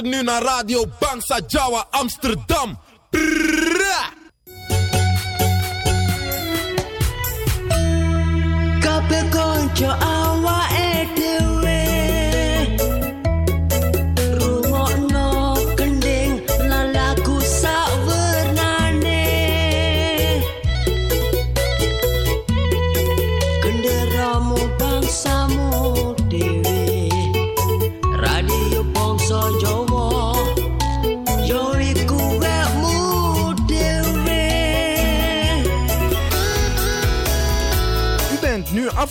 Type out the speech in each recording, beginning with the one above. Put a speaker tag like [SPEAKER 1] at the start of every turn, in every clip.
[SPEAKER 1] Nu naar Radio Bangsa Jawa Amsterdam.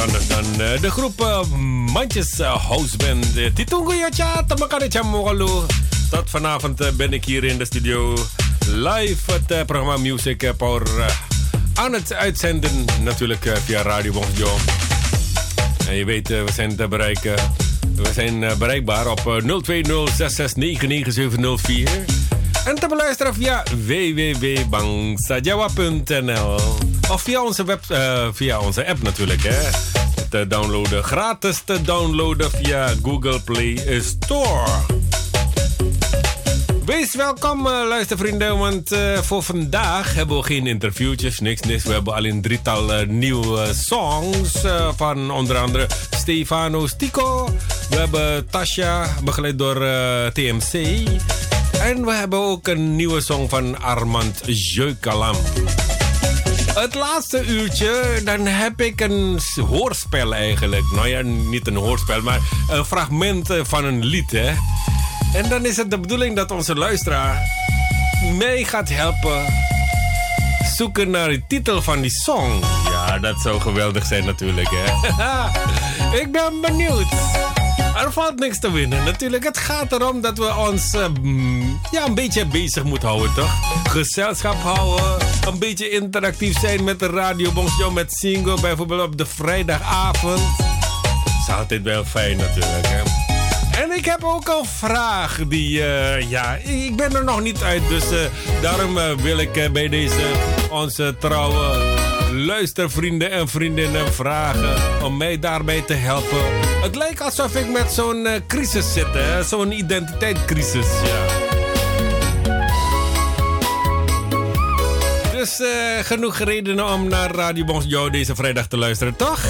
[SPEAKER 2] Anders dan uh, de groep Mandjes Houseband. Titungu Yacha, Tamakaricha Mogalo. Tot vanavond ben ik hier in de studio live het programma Music Power aan het uitzenden. Natuurlijk via Radio Bonjour. En je weet, we zijn te bereiken. We zijn bereikbaar op 0206699704. En te beluisteren via www.bangsajawa.nl Of via onze, web, uh, via onze app natuurlijk. Hè. Te downloaden, gratis te downloaden via Google Play Store. Wees welkom, uh, luistervrienden, want uh, voor vandaag hebben we geen interviewtjes, niks, niks. We hebben alleen een drietal nieuwe songs van onder andere Stefano Stico. We hebben Tasha, begeleid door TMC. En we hebben ook een nieuwe song van Armand Jeukalam. Het laatste uurtje, dan heb ik een hoorspel eigenlijk. Nou ja, niet een hoorspel, maar een fragment van een lied, hè. En dan is het de bedoeling dat onze luisteraar mee gaat helpen zoeken naar de titel van die song. Ja, dat zou geweldig zijn natuurlijk, hè. ik ben benieuwd. Er valt niks te winnen. Natuurlijk, het gaat erom dat we ons uh, ja, een beetje bezig moeten houden, toch? Gezelschap houden, een beetje interactief zijn met de Radio Bonsjo, met single bijvoorbeeld op de vrijdagavond. Is altijd wel fijn natuurlijk, hè? En ik heb ook een vraag die, uh, ja, ik ben er nog niet uit. Dus uh, daarom wil ik bij deze onze trouwe luistervrienden en vriendinnen vragen om mij daarbij te helpen. Het lijkt alsof ik met zo'n uh, crisis zit, zo'n identiteitscrisis. Ja. Dus uh, genoeg redenen om naar Radio Bons deze vrijdag te luisteren, toch?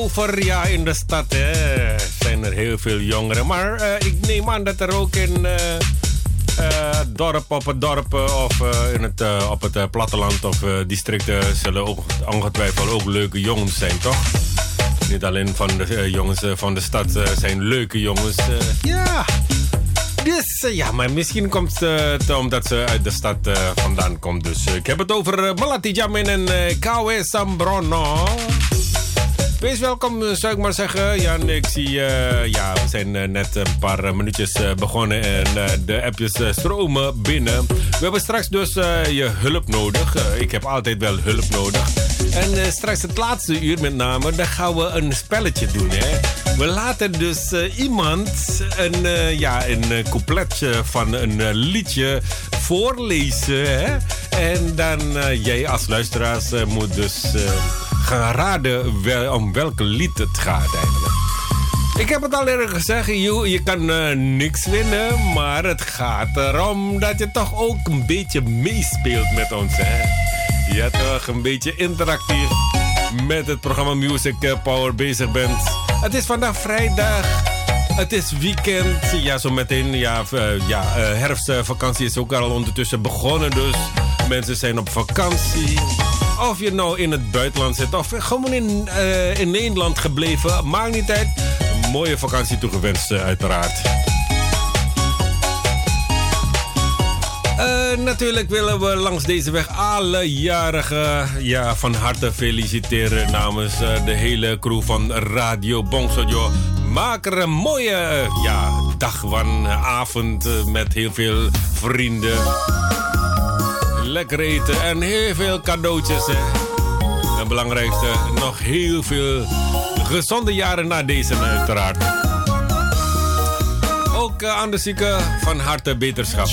[SPEAKER 2] Over, ja, in de stad hè, zijn er heel veel jongeren. Maar eh, ik neem aan dat er ook in eh, dorp, op het dorp of in het, op het platteland of districten zullen ook ongetwijfeld ook leuke jongens zijn, toch? Niet alleen van de jongens van de stad zijn leuke jongens. ja. Dus ja, maar misschien komt het omdat ze uit de stad vandaan komt. Dus ik heb het over uh, Malati Jamin en uh, Kawe Sambrono. Wees welkom, eh, zou ik maar zeggen. Jan, ik zie, eh, ja, we zijn eh, net een paar minuutjes begonnen en de appjes stromen binnen. We hebben straks dus je hulp nodig. Ik heb altijd wel hulp nodig. En straks het laatste uur met name, dan gaan we een spelletje doen, hè. We laten dus iemand een, ja, een coupletje van een liedje voorlezen, hè. En dan jij als luisteraars moet dus... gaan raden wel, om welke lied het gaat eigenlijk. Ik heb het al eerder gezegd, je, je kan eh, niks winnen, maar het gaat erom dat je toch ook een beetje meespeelt met ons. Hè? Je toch een beetje interactief met het programma Music eh, Power bezig bent. Het is vandaag vrijdag. Het is weekend. Ja, zo meteen. Ja, eh, ja herfstvakantie is ook al ondertussen begonnen. Dus mensen zijn op vakantie. Of je nou in het buitenland zit of gewoon in, eh, in Nederland gebleven. Maakt niet uit. Een mooie vakantie toegewenst, eh, uiteraard. Eh, natuurlijk willen we langs deze weg alle jarigen ja, van harte feliciteren namens de hele crew van Radio Bongsojo. Maak er een mooie ja, dag van, avond met heel veel vrienden. Lekker eten en heel veel cadeautjes. Hè. En belangrijkste, nog heel veel gezonde jaren na deze uiteraard. Ook eh, aan de zieken van harte beterschap.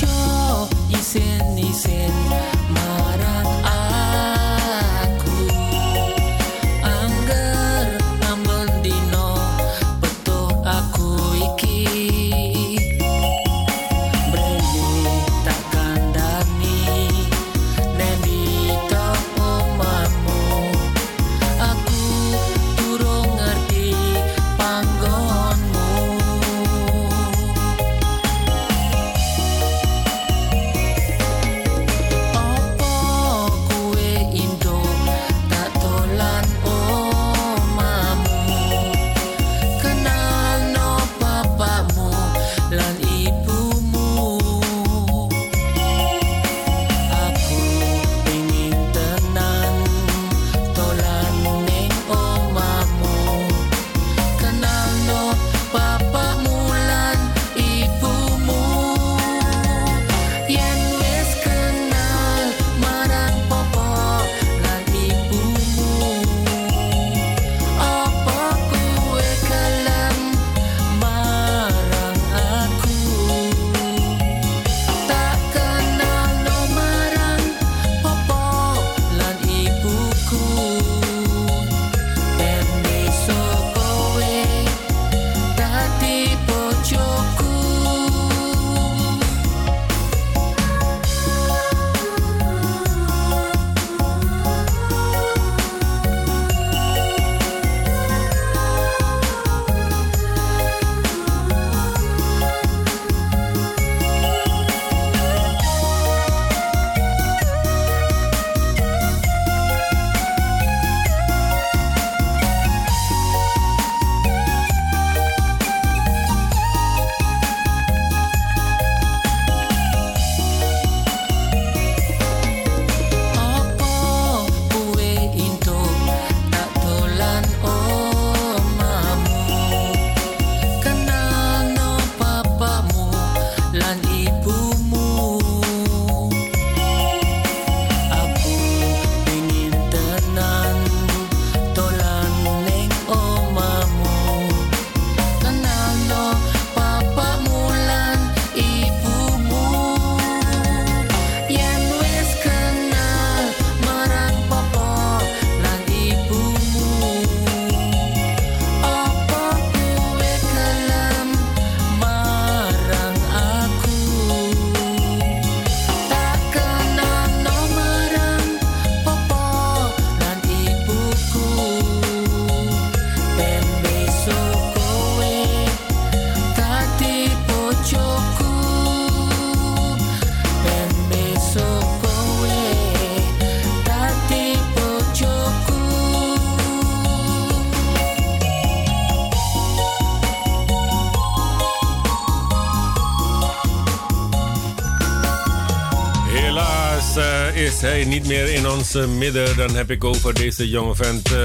[SPEAKER 3] Is hij niet meer in ons midden. Dan heb ik over deze jonge vent. Uh,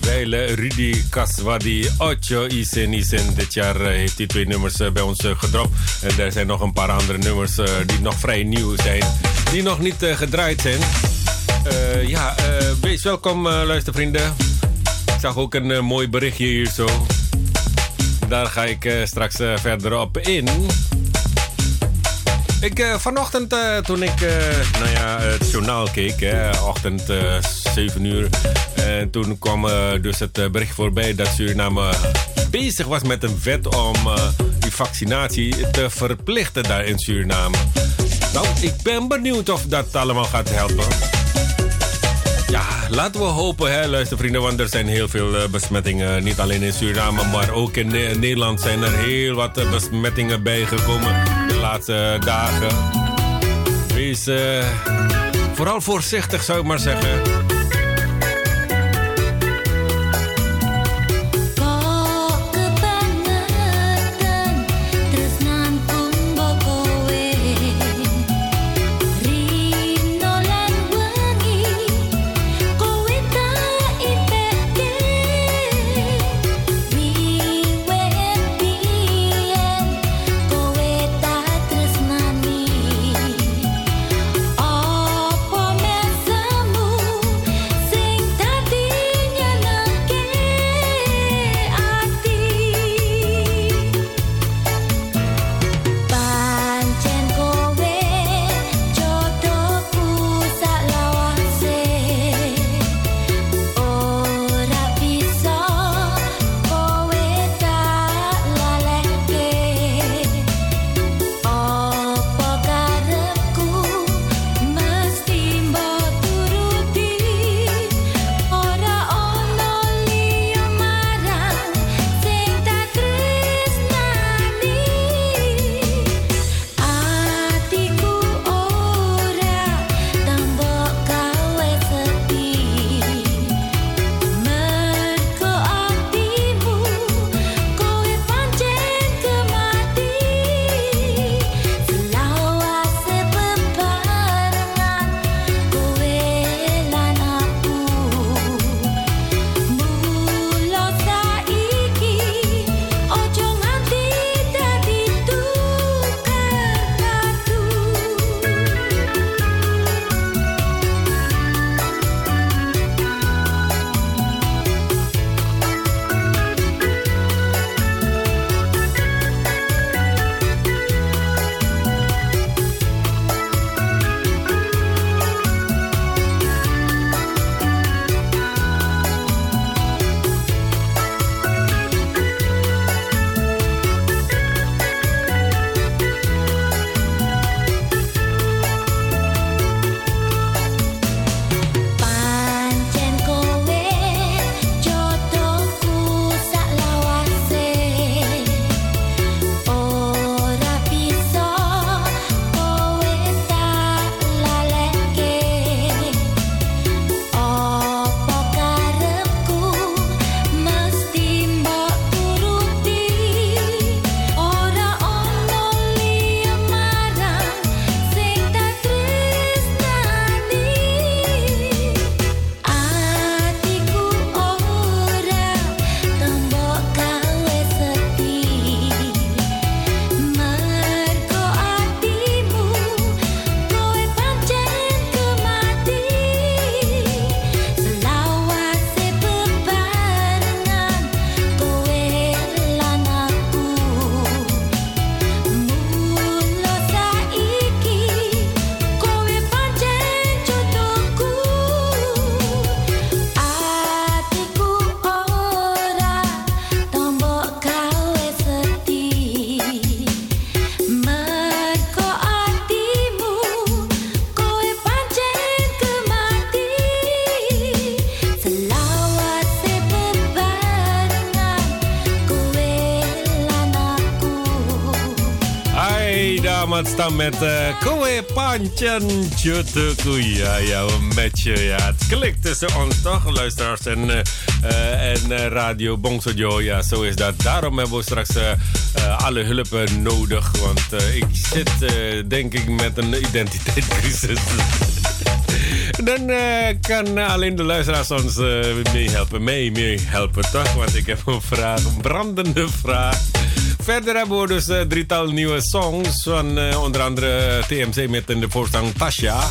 [SPEAKER 3] Weile Rudy Kaswadi Ocho Isen Isen. Dit jaar uh, heeft hij twee nummers bij ons gedropt. En er zijn nog een paar andere nummers die nog vrij nieuw zijn. Die nog niet gedraaid zijn. ja, wees welkom luistervrienden. Ik zag ook een mooi berichtje hier zo. Daar ga ik straks verder op in. Ik, uh, vanochtend uh, toen ik uh, nou ja, het journaal keek, ochtend 7 uur. En toen kwam dus het bericht voorbij dat Suriname bezig was met een wet om die vaccinatie te verplichten daar in Suriname. Nou, ik ben benieuwd of dat allemaal gaat helpen. Ja, laten we hopen, hè, luistervrienden, want er zijn heel veel besmettingen. Niet alleen in Suriname, maar ook in Nederland zijn er heel wat besmettingen bijgekomen laatste dagen. Wees uh, vooral voorzichtig, zou ik maar zeggen. Met uh, Koe Panchen Ja, ja, een matchje. Ja, het klikt tussen ons toch, luisteraars en, uh, en Radio Bongsojo. Ja, zo is dat. Daarom hebben we straks alle hulp nodig. Want ik zit, denk ik, met een identiteitscrisis.
[SPEAKER 2] dan eh, kan alleen de luisteraars ons meehelpen. Mee meehelpen, toch? Want ik heb een vraag, een brandende vraag. Verder hebben we dus uh, drietal nieuwe songs van onder andere TMC met in de voorstelling Tasha.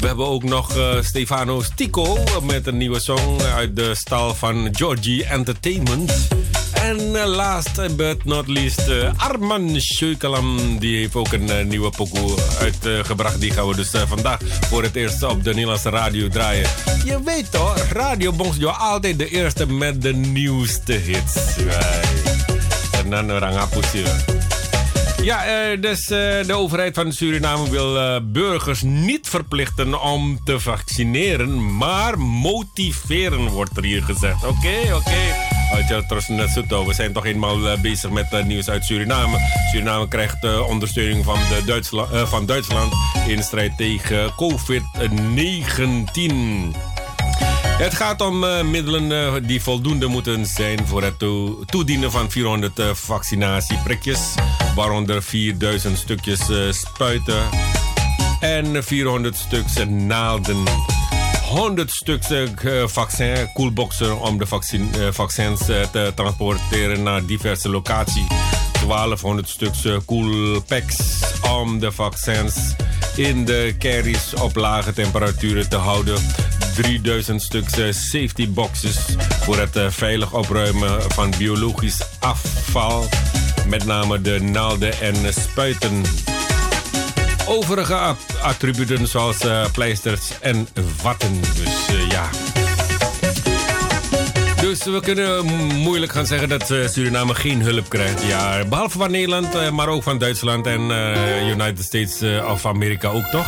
[SPEAKER 2] We hebben ook nog Stefano Stico met een nieuwe song uit de stal van Georgie Entertainment. En last but not least, Arman Scheukelam. Die heeft ook een nieuwe pokoe uitgebracht. die gaan we dus vandaag voor het eerst op de Nederlandse radio draaien. Je weet toch, Radio Bongjo altijd de eerste met de nieuwste hits. Dan orang Ja, dus de overheid van Suriname wil burgers niet verplichten om te vaccineren, maar motiveren, wordt er hier gezegd. Oké, oké. We zijn toch eenmaal eh, bezig met nieuws uit Suriname. Suriname krijgt ondersteuning van, de van Duitsland in strijd tegen COVID-19. Het gaat om middelen die voldoende moeten zijn voor het toedienen van 400 vaccinatieprikjes, waaronder 4000 stukjes spuiten en 400 stuks naalden. 100 stuks vaccin, koelboxen om de vaccin, vaccins te transporteren naar diverse locaties. 1200 stuks koelpacks om de vaccins in de carries op lage temperaturen te houden. 3000 stuks safety boxes voor het veilig opruimen van biologisch afval. Met name de naalden en spuiten overige attributen zoals uh, pleisters en vatten. Dus ja. Dus we kunnen moeilijk gaan zeggen dat Suriname geen hulp krijgt. Ja, behalve van Nederland, maar ook van Duitsland en United States of Amerika ook toch?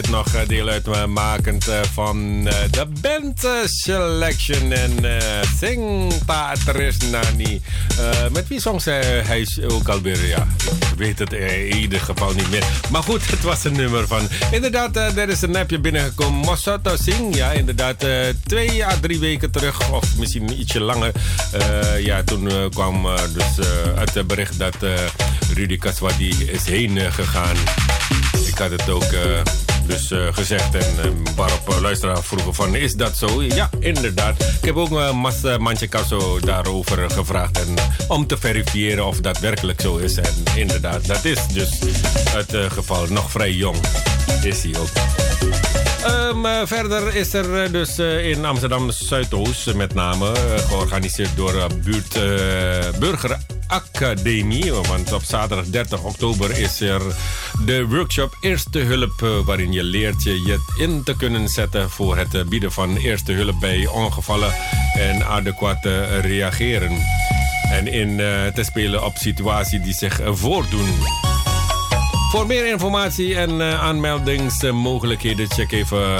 [SPEAKER 2] Nog eh, deel uitmakend uh, van uh, de band Selection en Sing Patris Nani. met wie zong zij? Hij is ook alweer, ja, ik weet het in ieder geval niet meer. Maar goed, het was een nummer van. Inderdaad, er is een appje binnengekomen. Mosato Sing, ja, inderdaad, twee à drie weken terug, of misschien ietsje langer. ja, toen kwam dus het bericht dat Rudy Kaswadi is heen gegaan. Ik had het ook dus uh, gezegd en een paar op luisteraar vroegen van is dat zo? Ja, inderdaad. Ik heb ook uh, Mas Manchekasso daarover gevraagd en, om te verifiëren of dat werkelijk zo is. En inderdaad, dat is dus het geval. Nog vrij jong is hij ook. Um, verder is er dus in Amsterdam Zuidoost met name georganiseerd door buurt Burger Academie. Want op zaterdag 30 oktober is er de workshop Eerste Hulp. Eh, waarin je leert je je in te kunnen zetten voor het eh, bieden van eerste hulp bij ongevallen en adequaat reageren. En in te spelen op situaties die zich voordoen. Voor meer informatie en aanmeldingsmogelijkheden check even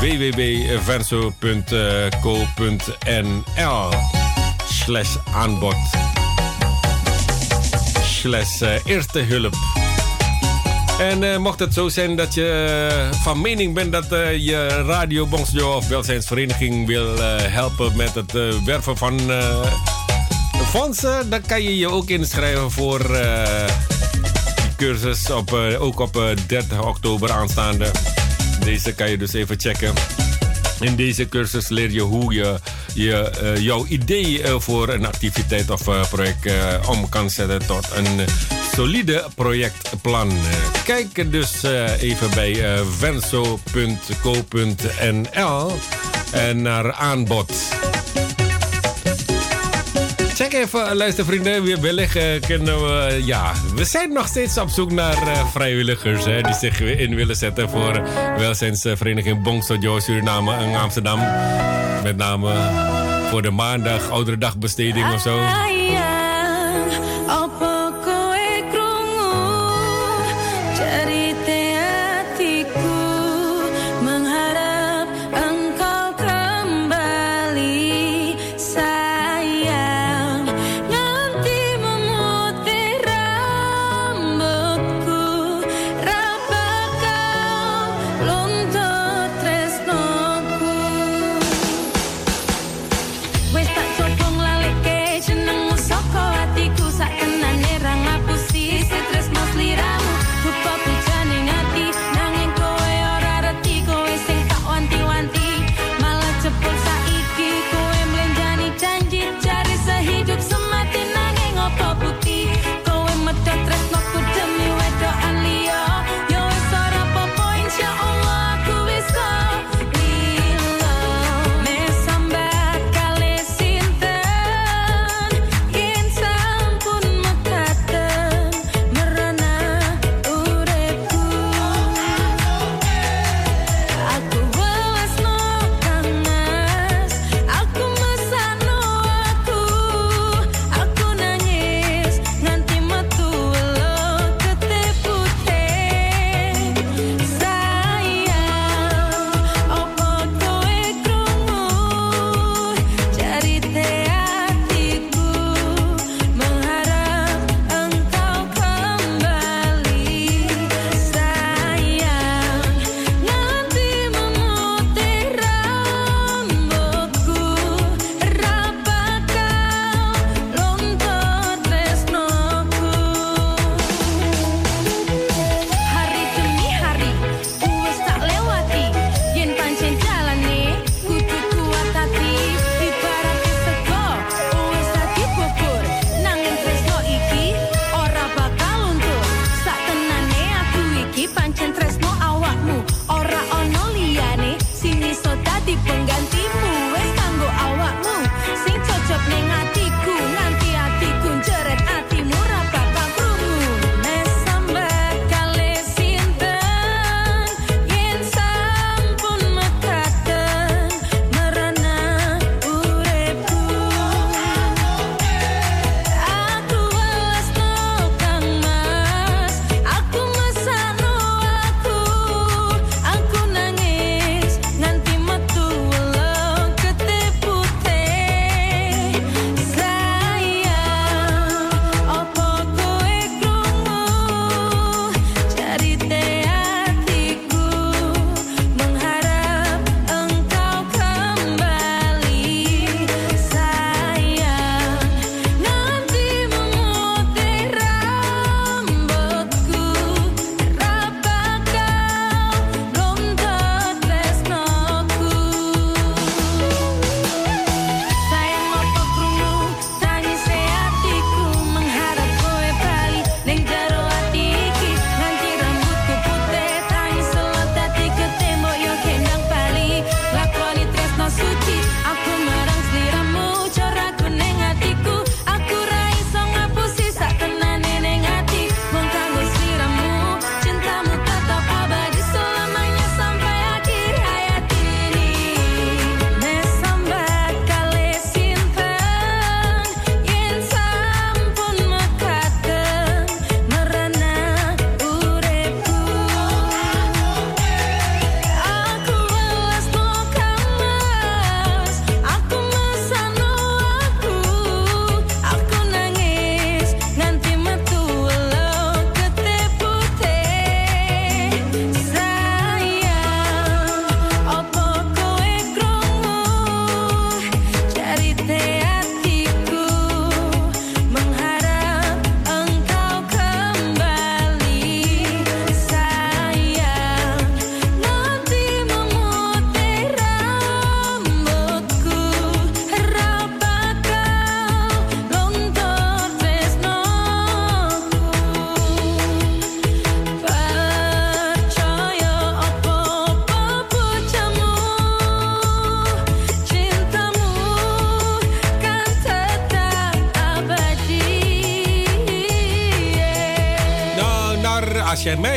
[SPEAKER 2] www.verso.co.nl slash aanbod slash uh, eerste hulp. En uh, mocht het zo zijn dat je uh, van mening bent dat je Radio Bonsjo of welzijnsvereniging wil helpen met het werven van fondsen, dan kan je je ook inschrijven voor die cursus op, ook op 30 oktober aanstaande. Deze kan je dus even checken. In deze cursus leer je hoe je, je uh, jouw idee uh, voor een activiteit of uh, project om kan zetten tot een solide projectplan. Kijk dus even bij venso.co.nl en naar aanbod. Check even, luistervrienden, weer wellicht kunnen we... Ja, we zijn nog steeds op zoek naar vrijwilligers hè, die zich in willen zetten voor welzijnsvereniging Bongso Suriname in Amsterdam. Met name voor de maandag, oudere dagbesteding of zo.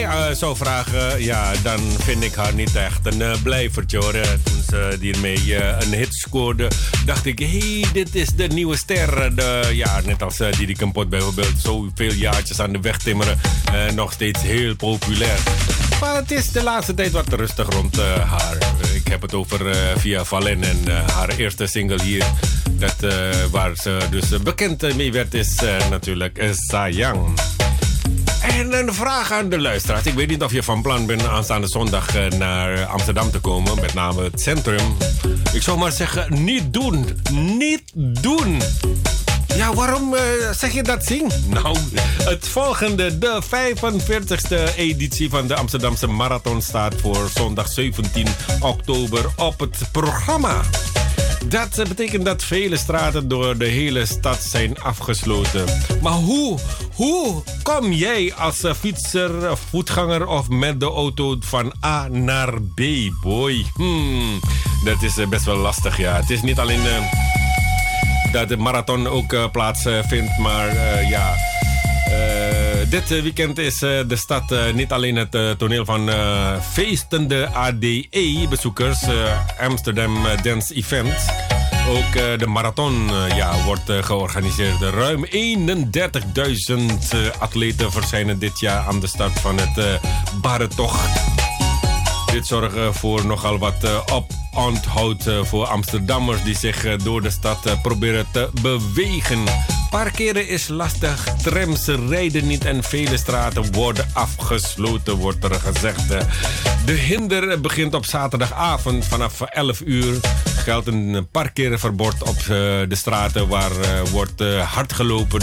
[SPEAKER 2] Eh, zou vragen, ja, dan vind ik haar niet echt een uh, blijvertje hoor. Toen ze hiermee een hit scoorde, dacht ik, hey, dit is de nieuwe ster. De, ja, net als uh, Didi Kempot bijvoorbeeld, zoveel jaartjes aan de weg timmeren. nog steeds heel populair. Maar het is de laatste tijd wat rustig rond haar. Ik heb het over Via Valen en haar eerste single hier. Dat, waar ze dus bekend mee werd is natuurlijk Sayang. En een vraag aan de luisteraars. Ik weet niet of je van plan bent aanstaande zondag eh, naar Amsterdam te komen, met name het centrum. Ik zou maar zeggen, niet doen. Niet doen. Ja, waarom uh, zeg je dat, Zing? Nou, het volgende, de 45ste editie van de Amsterdamse Marathon staat voor zondag 17 oktober op het programma. Dat betekent dat vele straten door de hele stad zijn afgesloten. Maar hoe, hoe kom jij als fietser, voetganger of met de auto van A naar B, boy? Hmm, dat is eh, best wel lastig, ja. Het is niet alleen dat de marathon ook plaatsvindt, maar ja... dit weekend is de stad niet alleen het toneel van feestende ADE-bezoekers, Amsterdam Dance Event. Ook de marathon ja, wordt georganiseerd. Ruim 31.000 atleten verschijnen dit jaar aan de start van het Barretocht. Dit zorgt voor nogal wat oponthoud voor Amsterdammers die zich door de stad proberen te bewegen. Parkeren is lastig, trams rijden niet en vele straten worden afgesloten, wordt er gezegd. De hinder begint op zaterdagavond vanaf 11 uur. Geldt een parkeerverbod op de straten waar wordt hard gelopen.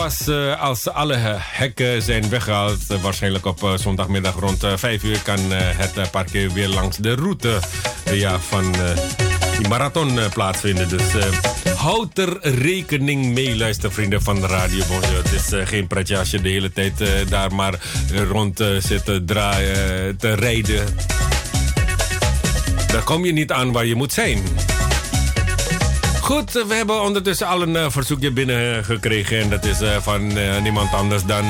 [SPEAKER 2] Pas als alle hekken zijn weggehaald, waarschijnlijk op zondagmiddag rond 5 uur, kan het parkeer weer langs de route ja, van die marathon plaatsvinden. Dus houd er rekening mee, luistervrienden van de Radio Bonjour. Het is geen pretje als je de hele tijd daar maar rond zit te draaien, te rijden. Dan kom je niet aan waar je moet zijn. Goed, we hebben ondertussen al een verzoekje binnengekregen. En dat is van niemand anders dan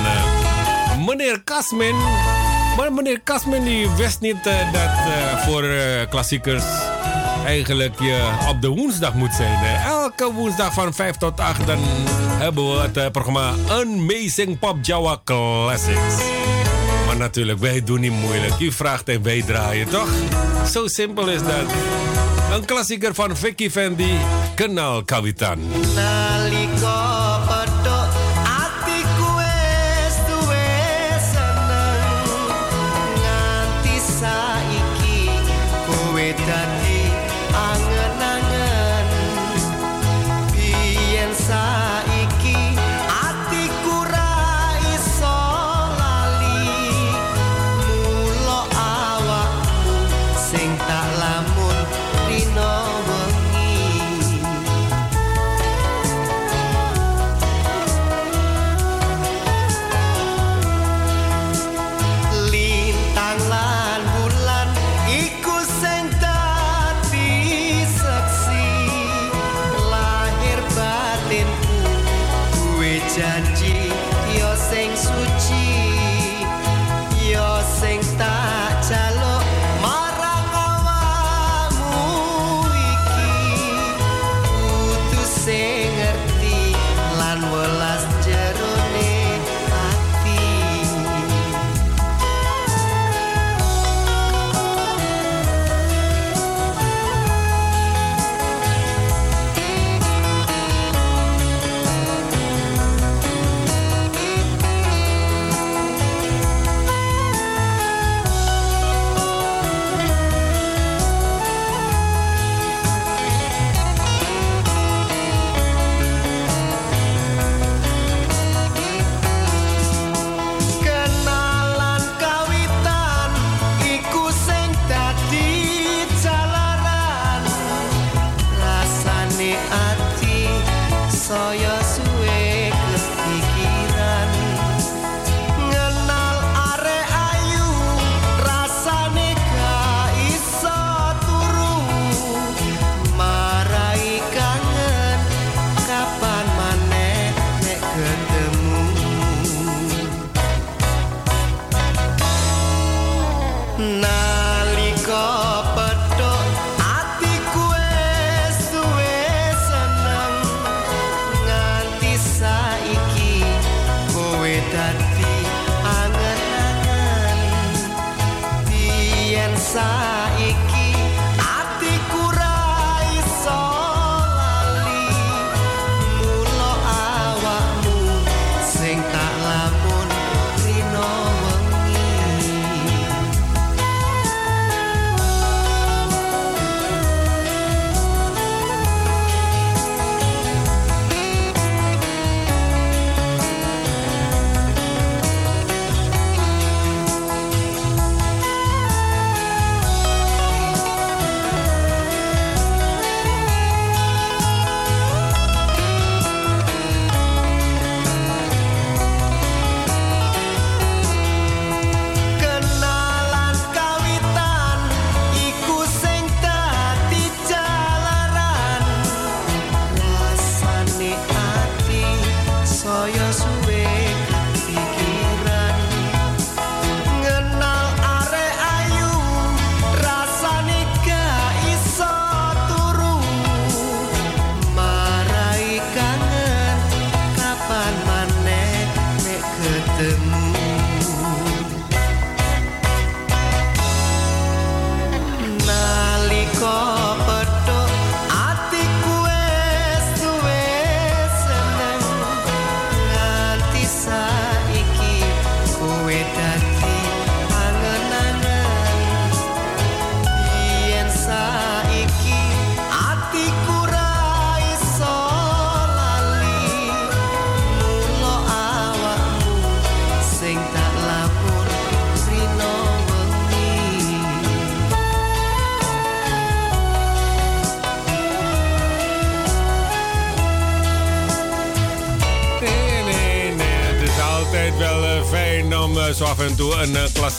[SPEAKER 2] meneer Kasmin. Maar meneer Kasmin die wist niet dat voor klassiekers eigenlijk je op de woensdag moet zijn. Elke woensdag van 5 tot 8 dan hebben we het programma Amazing Pop Java Classics. Maar natuurlijk, wij doen niet moeilijk. U vraagt en wij draaien, toch? Zo simpel is dat. Een klassieker van Vicky Fendi, Kenal Kawitan.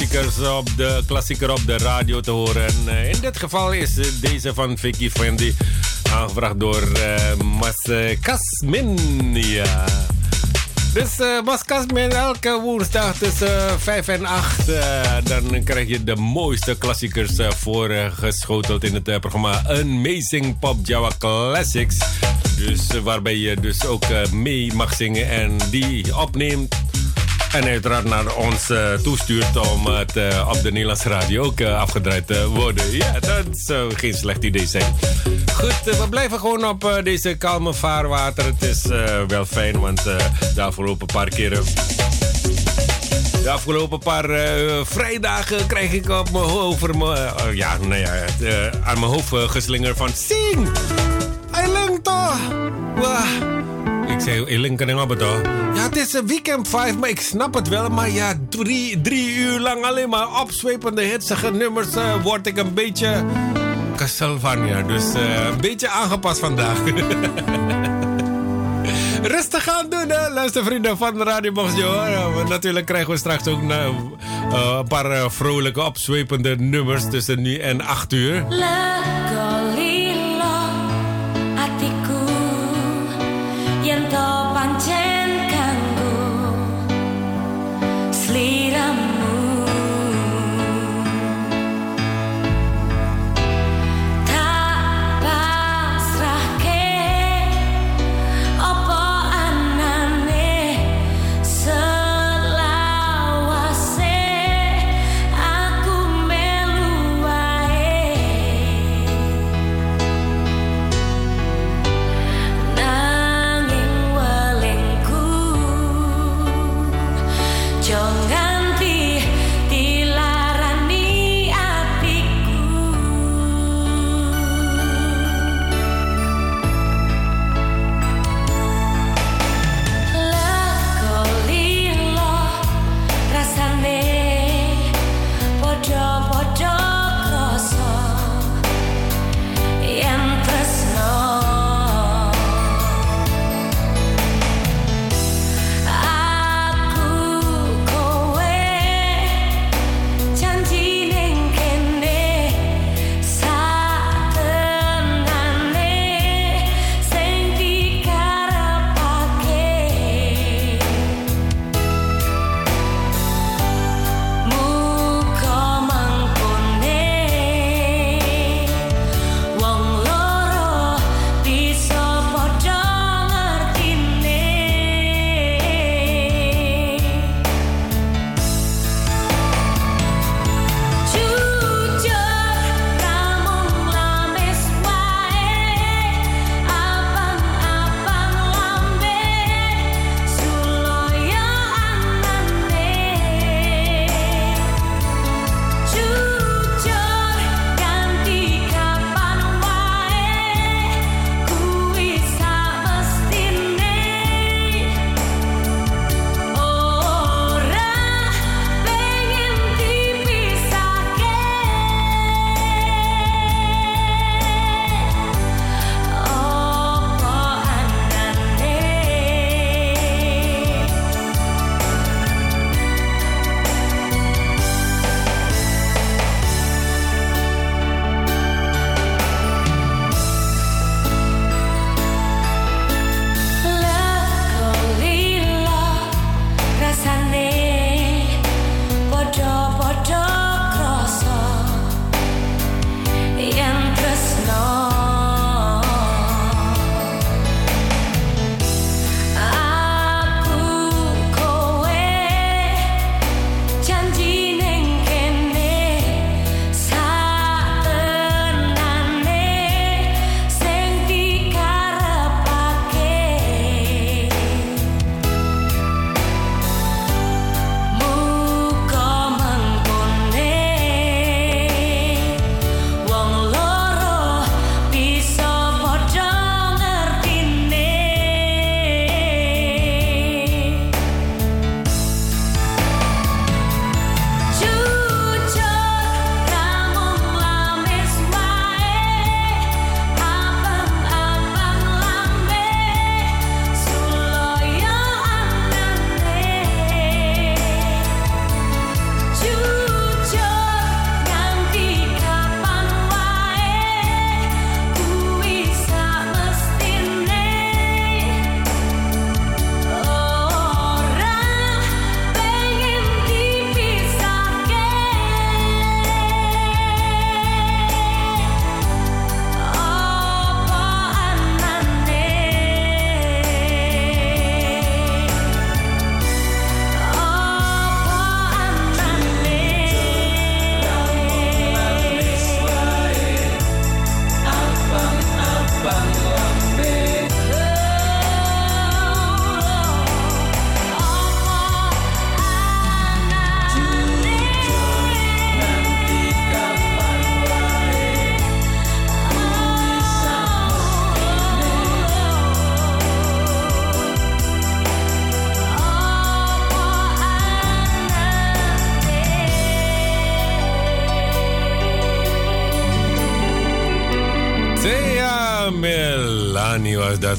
[SPEAKER 2] Een klassieker op de, klassieker op de radio te horen. En uh, in dit geval is deze van Vicky Fendi aangevraagd door uh, Mas Kasmin. Ja. Dus uh, Mas Kasmin, elke woensdag tussen 5 en 8. dan krijg je de mooiste klassiekers voorgeschoteld in het programma Amazing Pop Java Classics. Dus waarbij je dus ook mee mag zingen en die opneemt en uiteraard naar ons uh, toestuurt om het uh, op de Nederlandse radio ook uh, afgedraaid te worden. Ja, dat zou geen slecht idee zijn. Goed, we blijven gewoon op deze kalme vaarwater. Het is wel fijn, want de afgelopen paar keren... De afgelopen paar vrijdagen krijg ik op mijn over ja, nou ja, aan mijn hoofd geslingerd van... Sing! Hij toch! Ik zei, Eling, kan ik toch? Ja, het is een weekend 5, maar ik snap het wel. Maar ja, drie, drie uur lang alleen maar opzwepende hitsige nummers... Uh, word ik een beetje Castlevania. Dus uh, een beetje aangepast vandaag. Rustig gaan doen, hè, luistervrienden van Radio Boxjo. Uh, natuurlijk krijgen we straks ook uh, een paar vrolijke, opzwepende nummers tussen nu en 8 uur.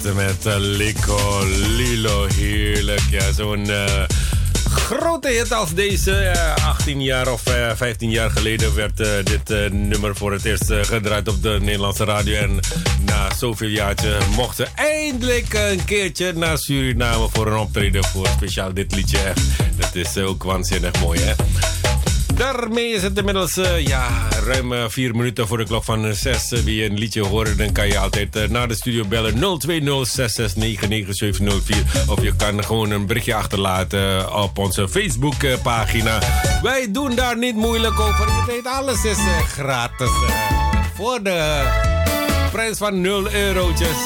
[SPEAKER 4] Met uh, Lico Lilo. Heerlijk. Ja, zo'n uh, grote hit als deze. 18 jaar of 15 jaar geleden werd dit nummer voor het eerst gedraaid op de Nederlandse radio. En na zoveel jaartje mochten eindelijk een keertje naar Suriname voor een optreden voor speciaal dit liedje. Dat is ook waanzinnig mooi, hè? Daarmee is het inmiddels uh, ja, ruim uh, vier minuten voor de klok van 6. Uh, wie een liedje hoort, dan kan je altijd naar de studio bellen 020-669-9704. Of je kan gewoon een berichtje achterlaten op onze Facebookpagina. Wij doen daar niet moeilijk over. Je weet, alles is gratis. voor de prijs van 0 eurotjes.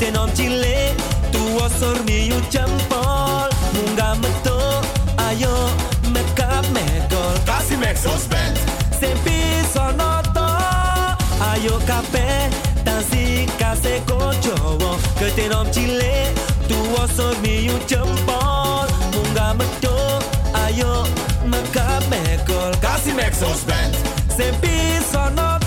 [SPEAKER 5] tenom cilik tuwa sormiyu jempol munggah metu ayo make up
[SPEAKER 6] megol kasih mexos band
[SPEAKER 5] sempi sonoto ayo kabeh tansi kase kocowo ketenom cilik tuwa sormiyu jempol munggah metu ayo make up megol
[SPEAKER 6] kasih mexos band
[SPEAKER 5] sempi sonoto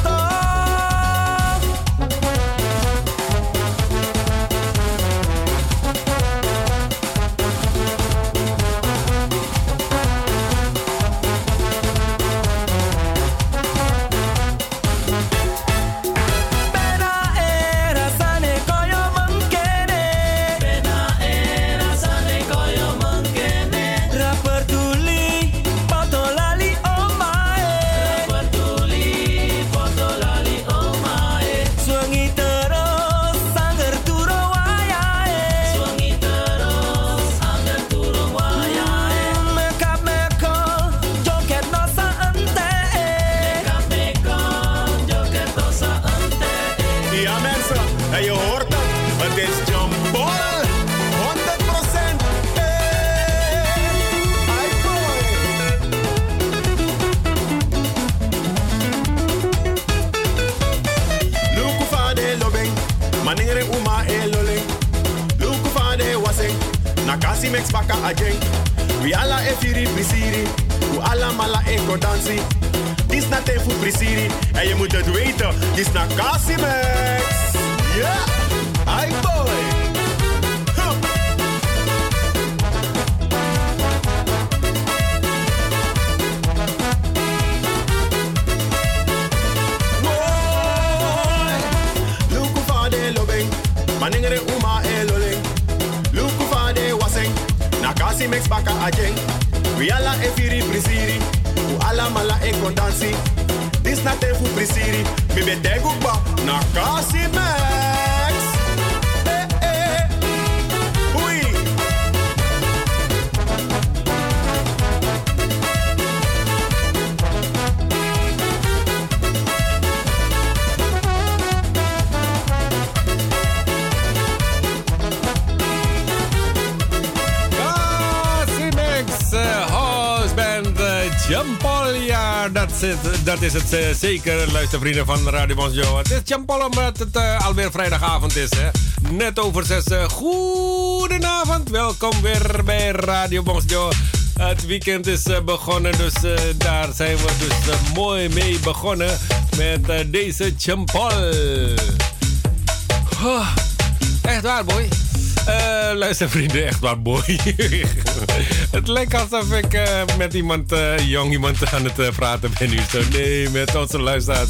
[SPEAKER 6] again. We alla efiri prisiri, we alla mala e dansi. Dis na tefu prisiri, en je moet het weten, uh, dis na kasimex, Yeah, I boy. manengere uma dansi mix baka aje. We alla efiri prisiri, u alla mala e kondansi. This na tefu prisiri, mi be degu ba na kasi
[SPEAKER 2] meh. Jean-Paul, ja, dat is het, dat is het uh, zeker, luistervrienden van Radio Bonjour. Het is Jean-Paul omdat het uh, alweer vrijdagavond is, hè. Net over zes. Uh, goedenavond, welkom weer bij Radio Bonjour. Het weekend is begonnen, dus daar zijn we dus mooi mee begonnen met deze Jean-Paul. Oh, echt waar, boy. Uh, luister vrienden, echt waar boy. het lijkt alsof ik uh, met iemand, uh, jong iemand aan het praten ben nu. Zo, nee, met onze luisteraars.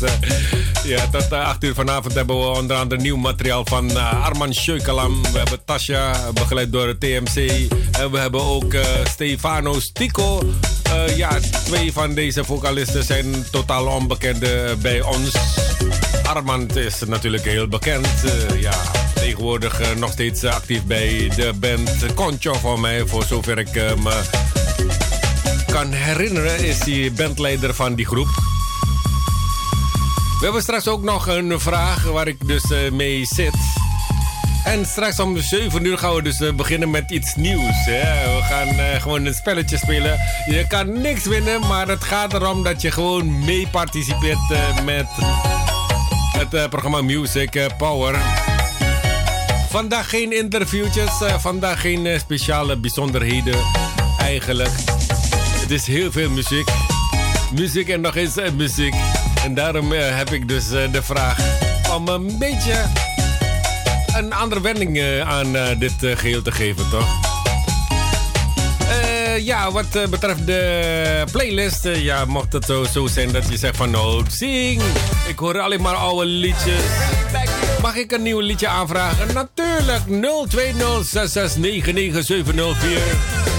[SPEAKER 2] ja, tot 8 uur vanavond hebben we onder andere nieuw materiaal van Arman Scheukalam. We hebben Tasha, begeleid door het TMC. En we hebben ook Stefano Stico. ja, twee van deze vocalisten zijn totaal onbekende bij ons. Armand is natuurlijk heel bekend. ja, tegenwoordig uh, nog steeds uh, actief bij de band Concho van mij. Voor zover ik uh, me kan herinneren is hij bandleider van die groep. We hebben straks ook nog een vraag waar ik dus mee zit. En straks om 7 uur gaan we dus beginnen met iets nieuws. Hè? We gaan gewoon een spelletje spelen. Je kan niks winnen, maar het gaat erom dat je gewoon mee participeert met het programma Music Power. Vandaag geen interviewtjes, uh, vandaag geen uh, speciale bijzonderheden eigenlijk. Het is heel veel muziek. Muziek en nog eens uh, muziek. En daarom heb ik dus de vraag om een beetje een andere wending aan dit geheel te geven, toch? ja, wat betreft de playlist, ja, mocht het zo, zo zijn dat je zegt van nou, zing. Ik hoor alleen maar oude liedjes. Mag ik een nieuw liedje aanvragen? Natuurlijk 0206699704.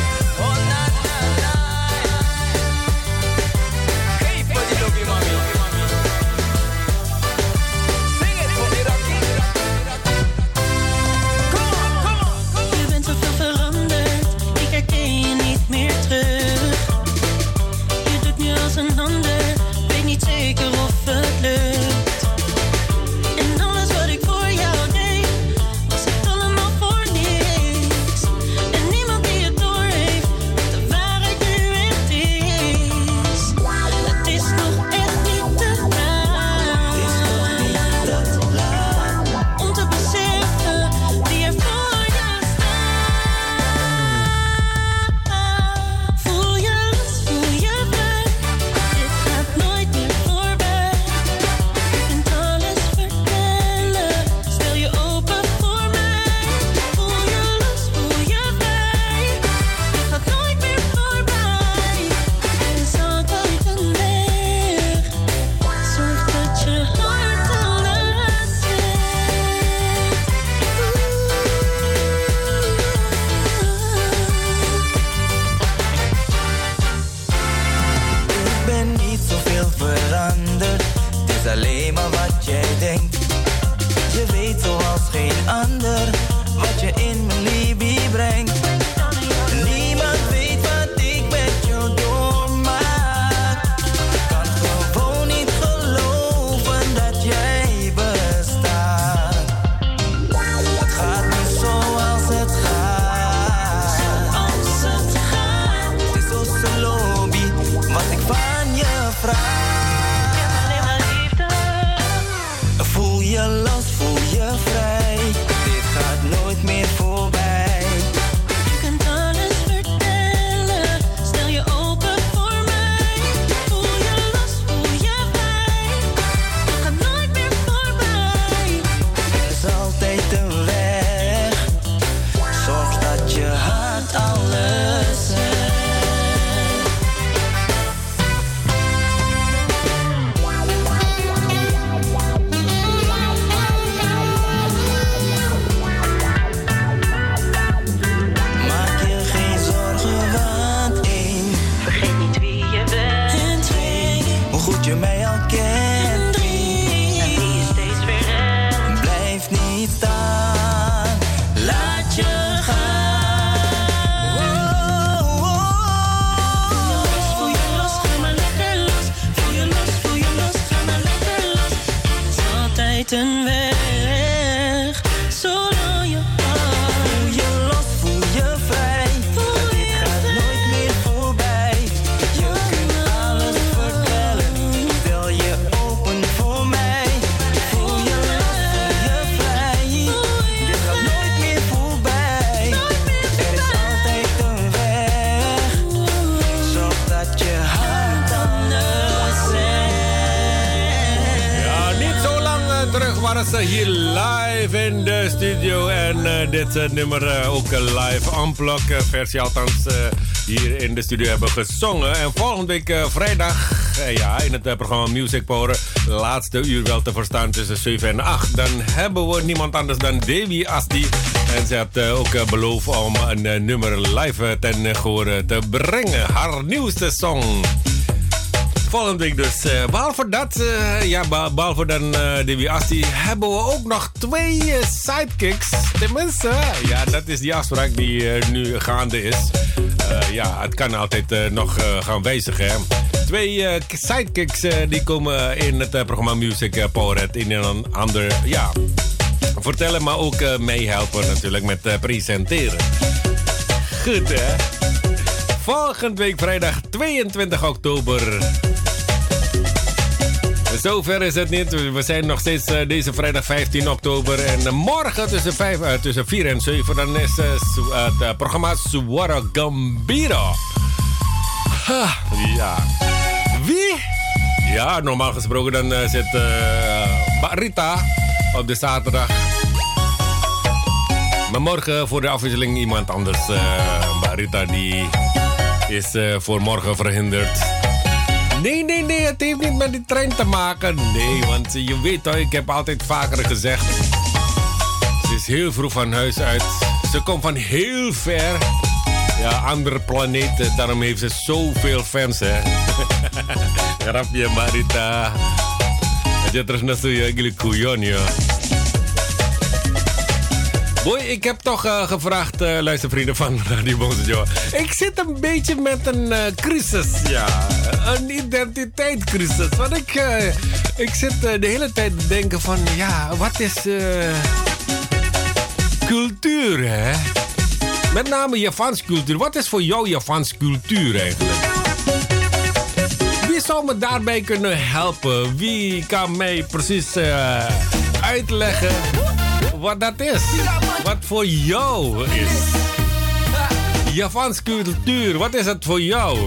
[SPEAKER 2] Dit uh, nummer uh, ook live unplugged versie althans hier in de studio hebben gezongen. En volgende week vrijdag, ja, in het programma Music Power, laatste uur wel te verstaan tussen 7 en 8. Dan hebben we niemand anders dan Davy Asti. En ze had ook beloofd om een nummer live ten gehoor te brengen. Haar nieuwste song. Volgende week dus. Behalve dat, uh, ja, behalve dan uh, Asti, hebben we ook nog twee sidekicks. Ja, dat is die afspraak die nu gaande is. ja, het kan altijd nog gaan wijzigen. Twee sidekicks die komen in het programma Music Powerhead in een ander, ja, vertellen, maar ook meehelpen natuurlijk met presenteren. Goed, hè? Volgende week vrijdag 22 oktober Zover is het niet. We zijn nog steeds uh, deze vrijdag 15 oktober. En uh, morgen tussen, 5, uh, tussen 4 en 7 dan is het programma Suara Gambira. Ha, ja. Wie? Ja, normaal gesproken dan zit Barita op de zaterdag. Maar morgen voor de afwisseling iemand anders. Barita die is voor morgen verhinderd. Nee, nee, het heeft niet met die trein te maken. Nee, want je weet toch, ik heb altijd vaker gezegd. Ze is heel vroeg van huis uit. Ze komt van heel ver. Ja, andere planeten. Daarom heeft ze zoveel fans, hè. Grapje, Marita. Je nasu ya, gili kuyon, ja. Boy, ik heb toch uh, gevraagd, uh, luistervrienden van Radio Bonzo Ik zit een beetje met een uh, crisis, ja. Een identiteitscrisis. Want ik, ik zit de hele tijd te denken van, ja, wat is cultuur, hè? Met name Javaans cultuur. Wat is voor jou Javaans cultuur eigenlijk? Wie zou me daarbij kunnen helpen? Wie kan mij precies uitleggen wat dat is. Wat voor jou is. Javans cultuur, wat is het voor jou?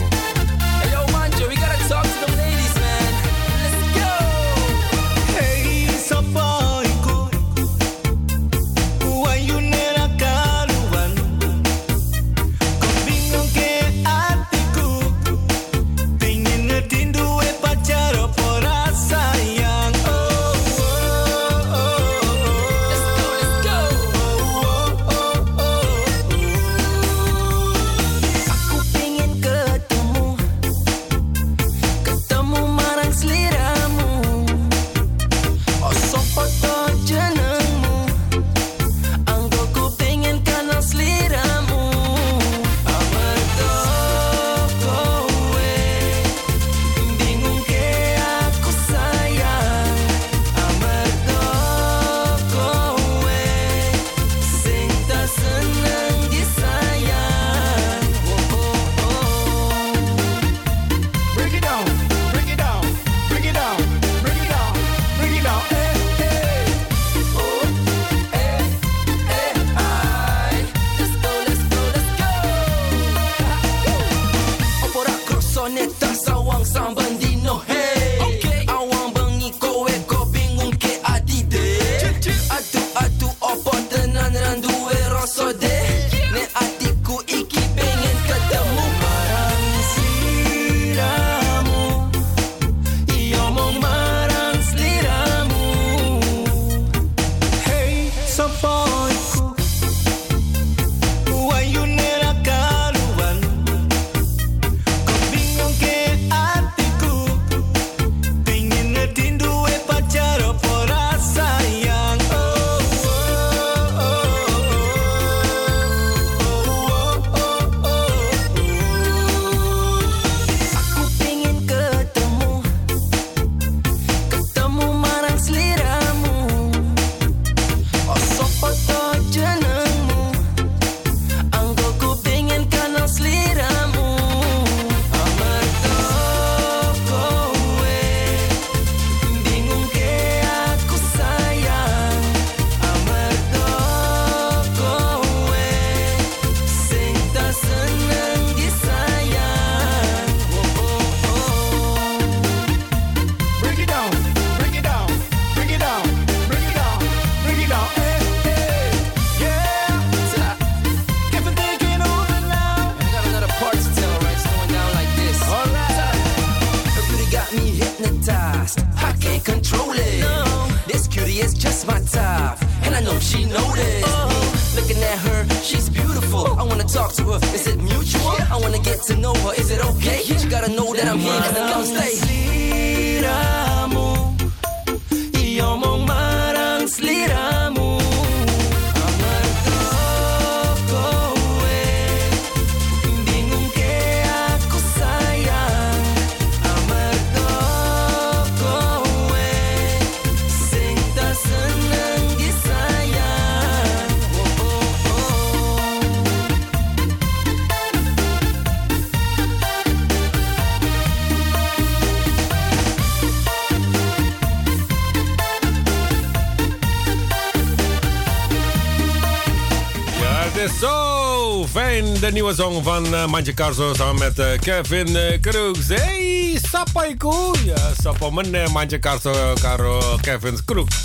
[SPEAKER 2] Fijn. De nieuwe song van uh, Mantje Carso samen met eh, Kevin uh, Kroeks. Hey, sapaiku. Ja, sapa men Mantje Carso, Caro, Kevin Kroeks.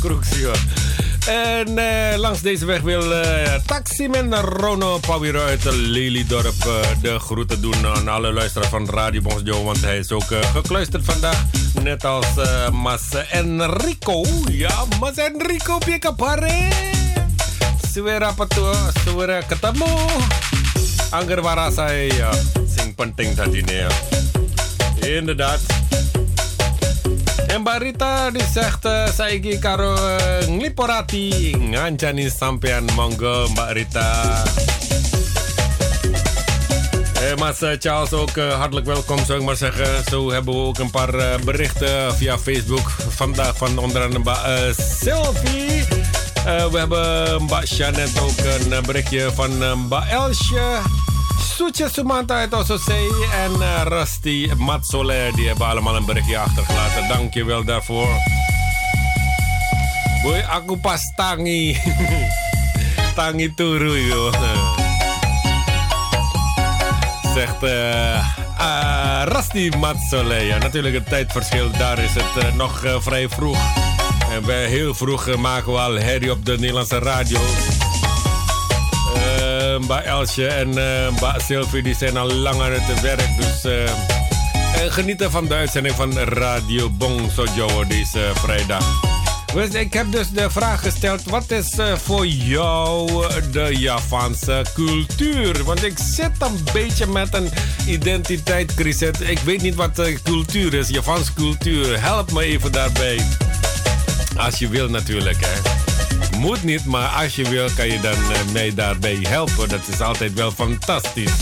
[SPEAKER 2] Kroeks, ja. En eh, langs deze weg wil eh taximan Rono Pauwiro uit Lelydorp eh, de groeten doen aan alle luisteraars van Radio Bons Joe. Want hij is ook eh, gekluisterd vandaag. Net als eh, Mas Enrico. Ja, Mas Enrico. Suara apa tuh? Suara ketemu. Angger warasai ya. Sing penting tadi nih ya. Inderdaad. En Mbak Rita die zegt, uh, saiki karo uh, ngliporati ngancani sampean monggo Mbak Rita. Eh, Mas eh, Charles ook eh, hartelijk welkom zou ik maar zeggen. Zo hebben we ook een paar eh, berichten via Facebook. Vandaag van onder andere eh, Sylvie. Eh, we hebben Mbak Janet ook een eh, berichtje van eh, Mbak Elsje. Soetje Sumanta uit Ososee en Rusty Matsole. Die hebben allemaal een berichtje achtergelaten. Dank je wel daarvoor. Boy, aku pas tangi. tangi turu. Zegt eh uh, Rusty Matsole. Ja, natuurlijk het tijdverschil. Daar is het nog vrij vroeg. En bij heel vroeg eh, maken we al herrie op de Nederlandse radio. Eh Mbak Elsje en eh Mbak Sylvie die zijn al lang aan het werk. Dus eh, en genieten van de uitzending van Radio Bong deze vrijdag. Dus ik heb dus de vraag gesteld: wat is eh, voor jou de Javaanse cultuur? Want ik zit een beetje met een identiteitscrisis. Ik weet niet wat de cultuur is, Javaanse cultuur. Help me even daarbij. Als je wil, natuurlijk, hè. Moet niet, maar als je wil, kan je dan eh, mij daarbij helpen. Dat is altijd wel fantastisch.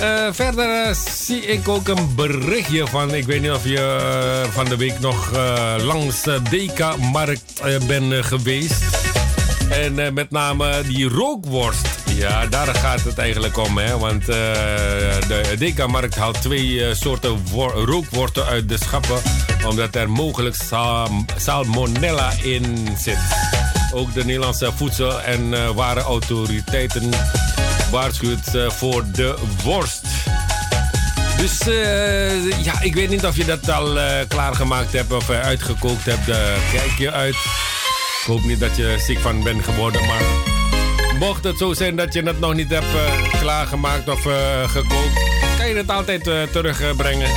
[SPEAKER 2] Eh, verder eh, zie ik ook een berichtje van. Ik weet niet of je van de week nog langs de eh, bent geweest. En eh, met name die rookworst. Ja, daar gaat het eigenlijk om. Hè? Want eh, de Deka-markt haalt twee eh, soorten wor- rookworsten uit de schappen. Omdat er mogelijk sal- salmonella in zit. Ook de Nederlandse Voedsel- en Warenautoriteiten waarschuwt voor de worst. Dus ja, ik weet niet of je dat al klaargemaakt hebt of uitgekookt hebt. Kijk je uit. Hoop niet dat je ziek van bent geworden, maar mocht het zo zijn dat je het nog niet hebt eh, klaargemaakt of eh, gekookt, kan je het altijd eh, terugbrengen.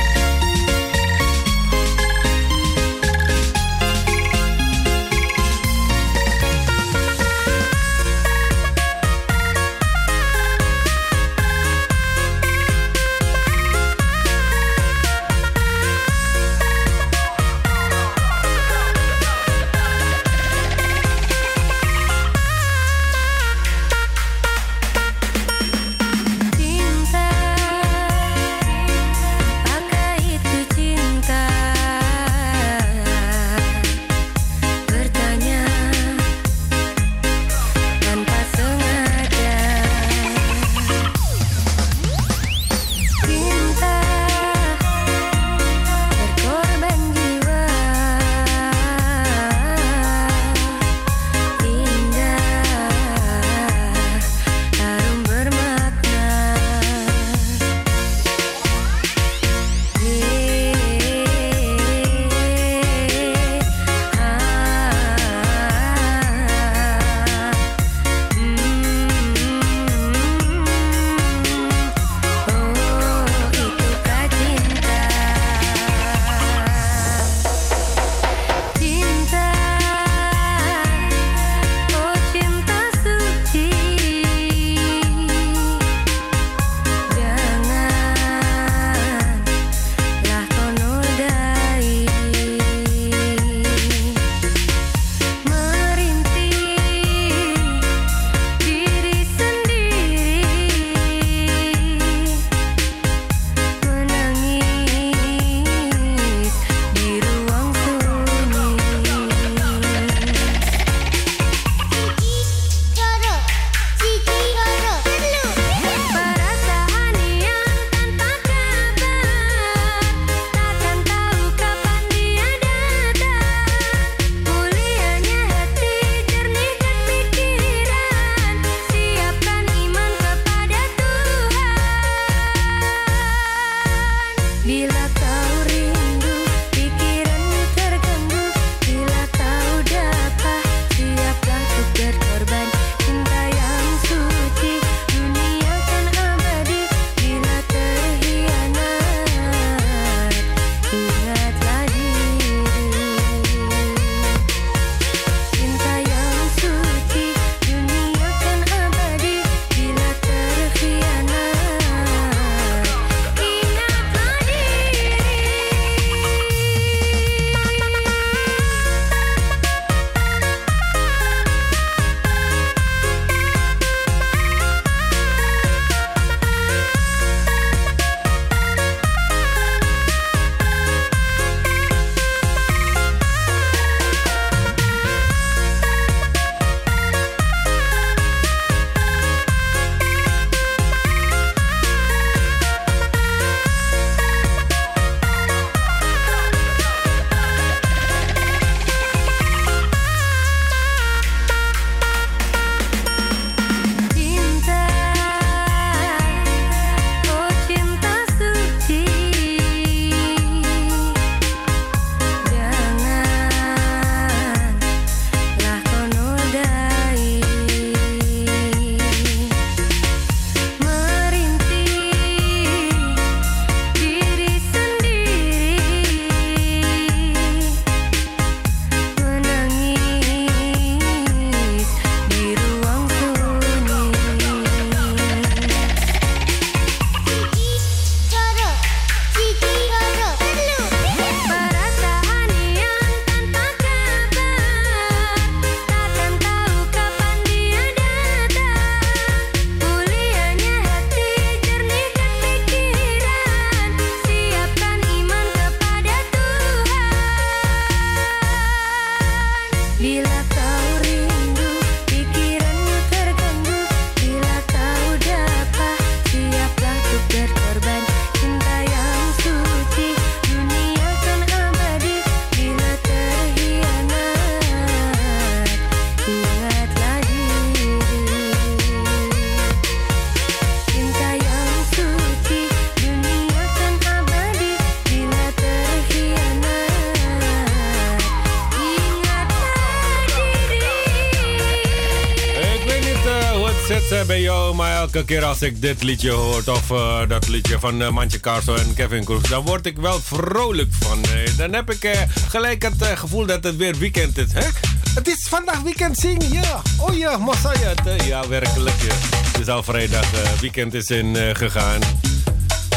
[SPEAKER 5] Elke keer als ik dit liedje hoor, of eh, dat liedje van uh, Mantje Carso en Kevin Kroes, dan word ik wel vrolijk van. eh. dan heb ik eh, gelijk het eh, gevoel dat het weer weekend is. Hè? Het is vandaag weekend zing, ja. Oh ja, massa ja. eh, werkelijk. Ja. Het is al vrijdag, eh, weekend is in eh, gegaan.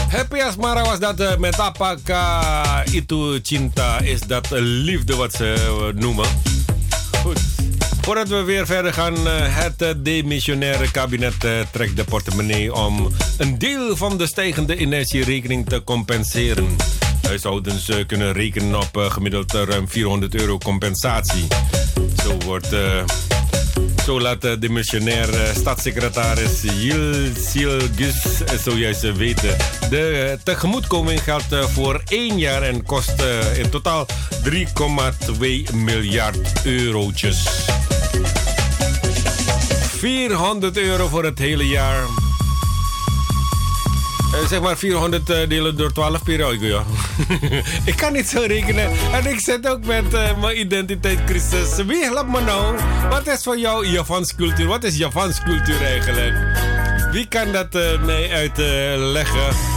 [SPEAKER 5] Happy Asmara was dat eh, met Apaka Itu Cinta. Is dat eh, liefde wat ze eh, noemen. Voordat we weer verder gaan, eh, het eh, demissionaire kabinet eh, trekt de portemonnee om een deel van de stijgende energierekening te compenseren. Huishoudens kunnen rekenen op gemiddeld ruim 400 euro compensatie. Zo wordt. zo laat de demissionair eh, staatssecretaris Yil Silgus zojuist weten. De tegemoetkoming geldt voor één jaar en kost in totaal 3,2 miljard eurotjes. 400 euro voor het hele jaar. Eh, zeg maar 400 eh, delen door 12 periode, ja. ik kan niet zo rekenen. En ik zit ook met eh, mijn identiteitscrisis. Wie helpt me nou? Wat is voor jou Javans cultuur? Wat is Javans cultuur eigenlijk? Wie kan dat mij uitleggen?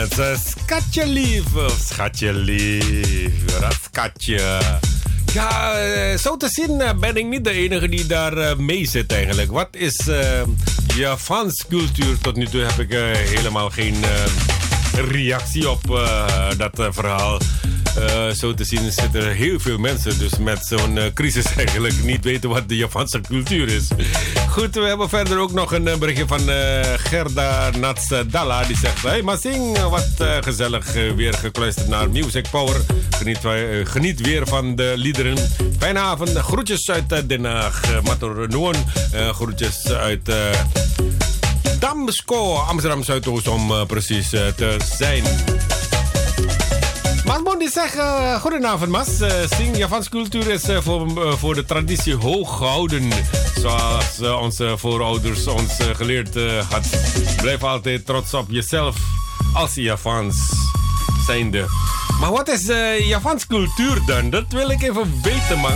[SPEAKER 2] Met uh, Schatje Lief. Schatje Lief. Schatje. Ja, uh, zo te zien ben ik niet de enige die daar mee zit eigenlijk. Wat is Javans cultuur? Tot nu toe heb ik helemaal geen reactie op dat verhaal. Zo te zien zitten er heel veel mensen dus met zo'n crisis eigenlijk niet weten wat de Japanse cultuur is. Goed, we hebben verder ook nog een berichtje van uh, Gerda Natsdala. Die zegt, hey Masing, wat gezellig weer gekluisterd naar Music Power. Geniet, geniet weer van de liederen. Fijne avond, groetjes uit Den Haag. Mator Noon, groetjes uit... Damsko, Amsterdam Zuidoost om precies te zijn. Mas Bondi zegt, goedenavond Mas. Sing Javans cultuur is voor, voor de traditie hoog gehouden. Zoals onze voorouders ons geleerd had. Blijf altijd trots op jezelf als Javans zijnde. Maar wat is Javans cultuur dan? Dat wil ik even weten man.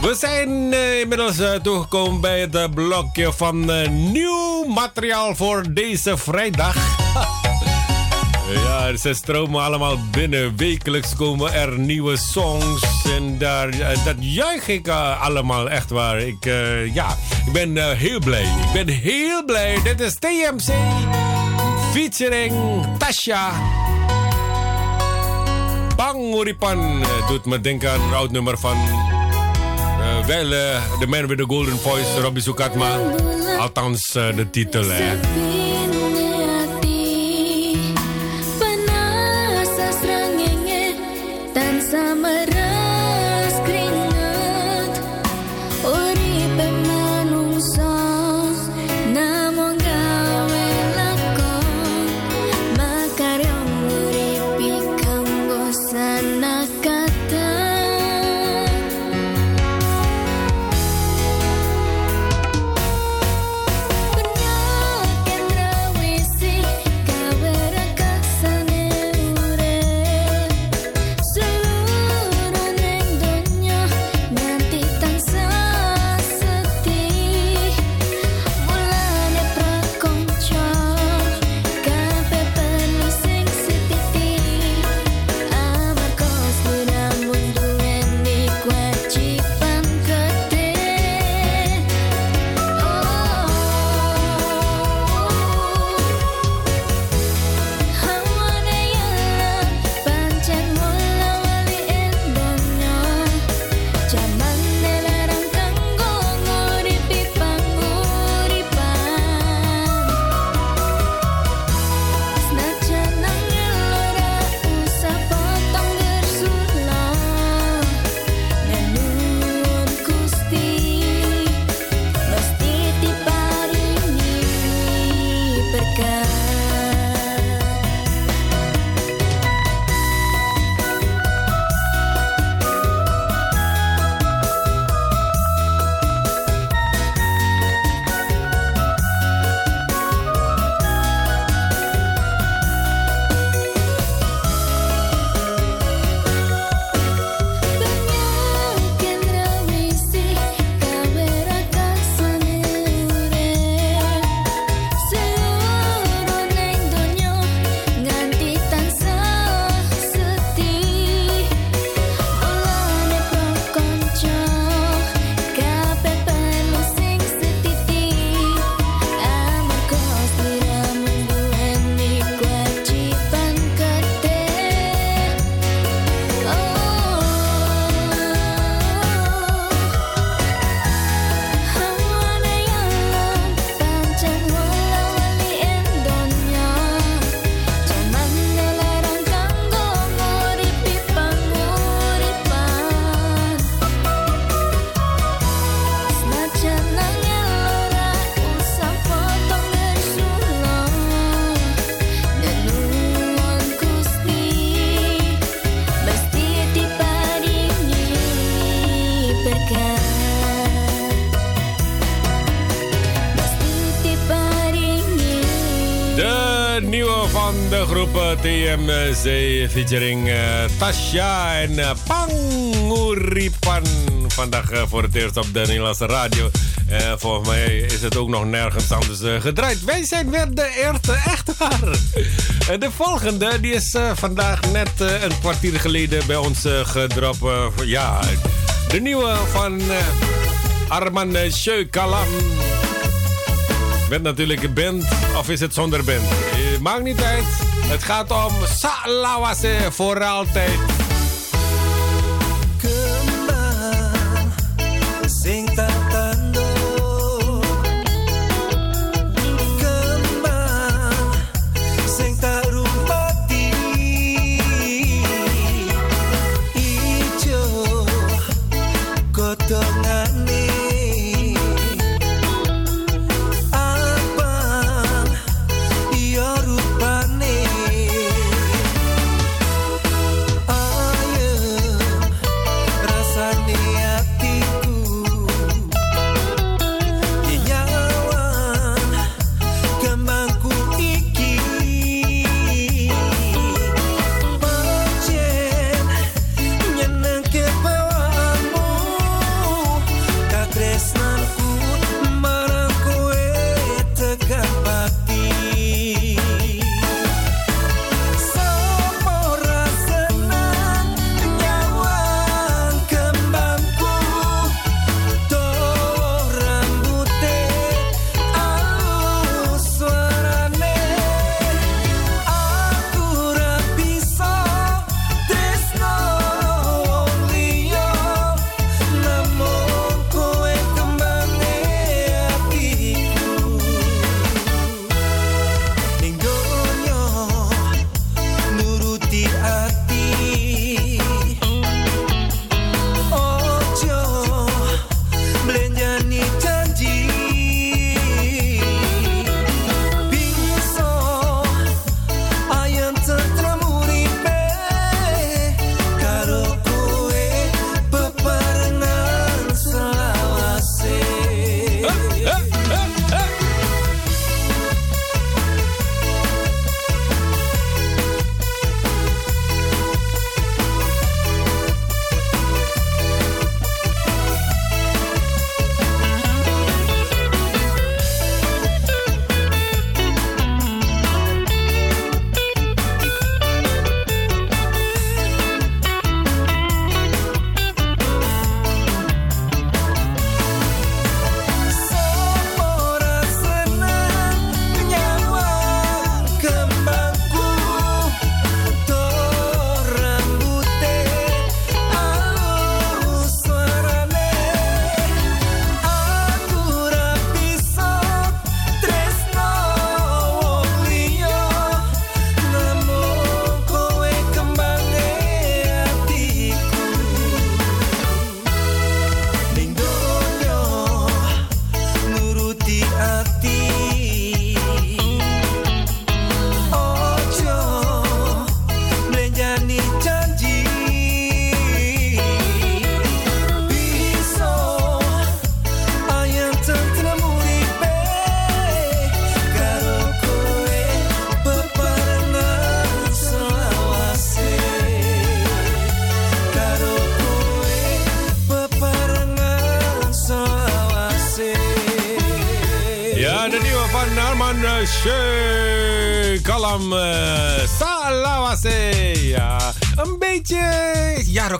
[SPEAKER 2] We zijn uh, inmiddels uh, toegekomen bij het uh, blokje van nieuw materiaal voor deze vrijdag. ja, ze stromen allemaal binnen. Wekelijks komen er nieuwe songs. En daar, dat juich ik allemaal echt waar. Ik, ja, ik ben heel blij. Ik ben heel blij. Dit is TMC featuring Tasha. Bang Uripan doet me denken aan een oud nummer van wel The Man with the Golden Voice, Robbie Sukatma. Althans, de titel, hè.
[SPEAKER 5] TMC featuring eh, Tasha en uh, Panguripan. Vandaag eh, voor het eerst op de Nederlandse radio. Volgens mij is het ook nog nergens anders gedraaid. Wij zijn weer de eerste, echt waar. De volgende die is vandaag net een kwartier geleden bij ons gedropt. ja, de nieuwe van Arman Sjeukalam. Met natuurlijk een band, of is het zonder band? Maakt niet uit. Het gaat om Salawase voor altijd.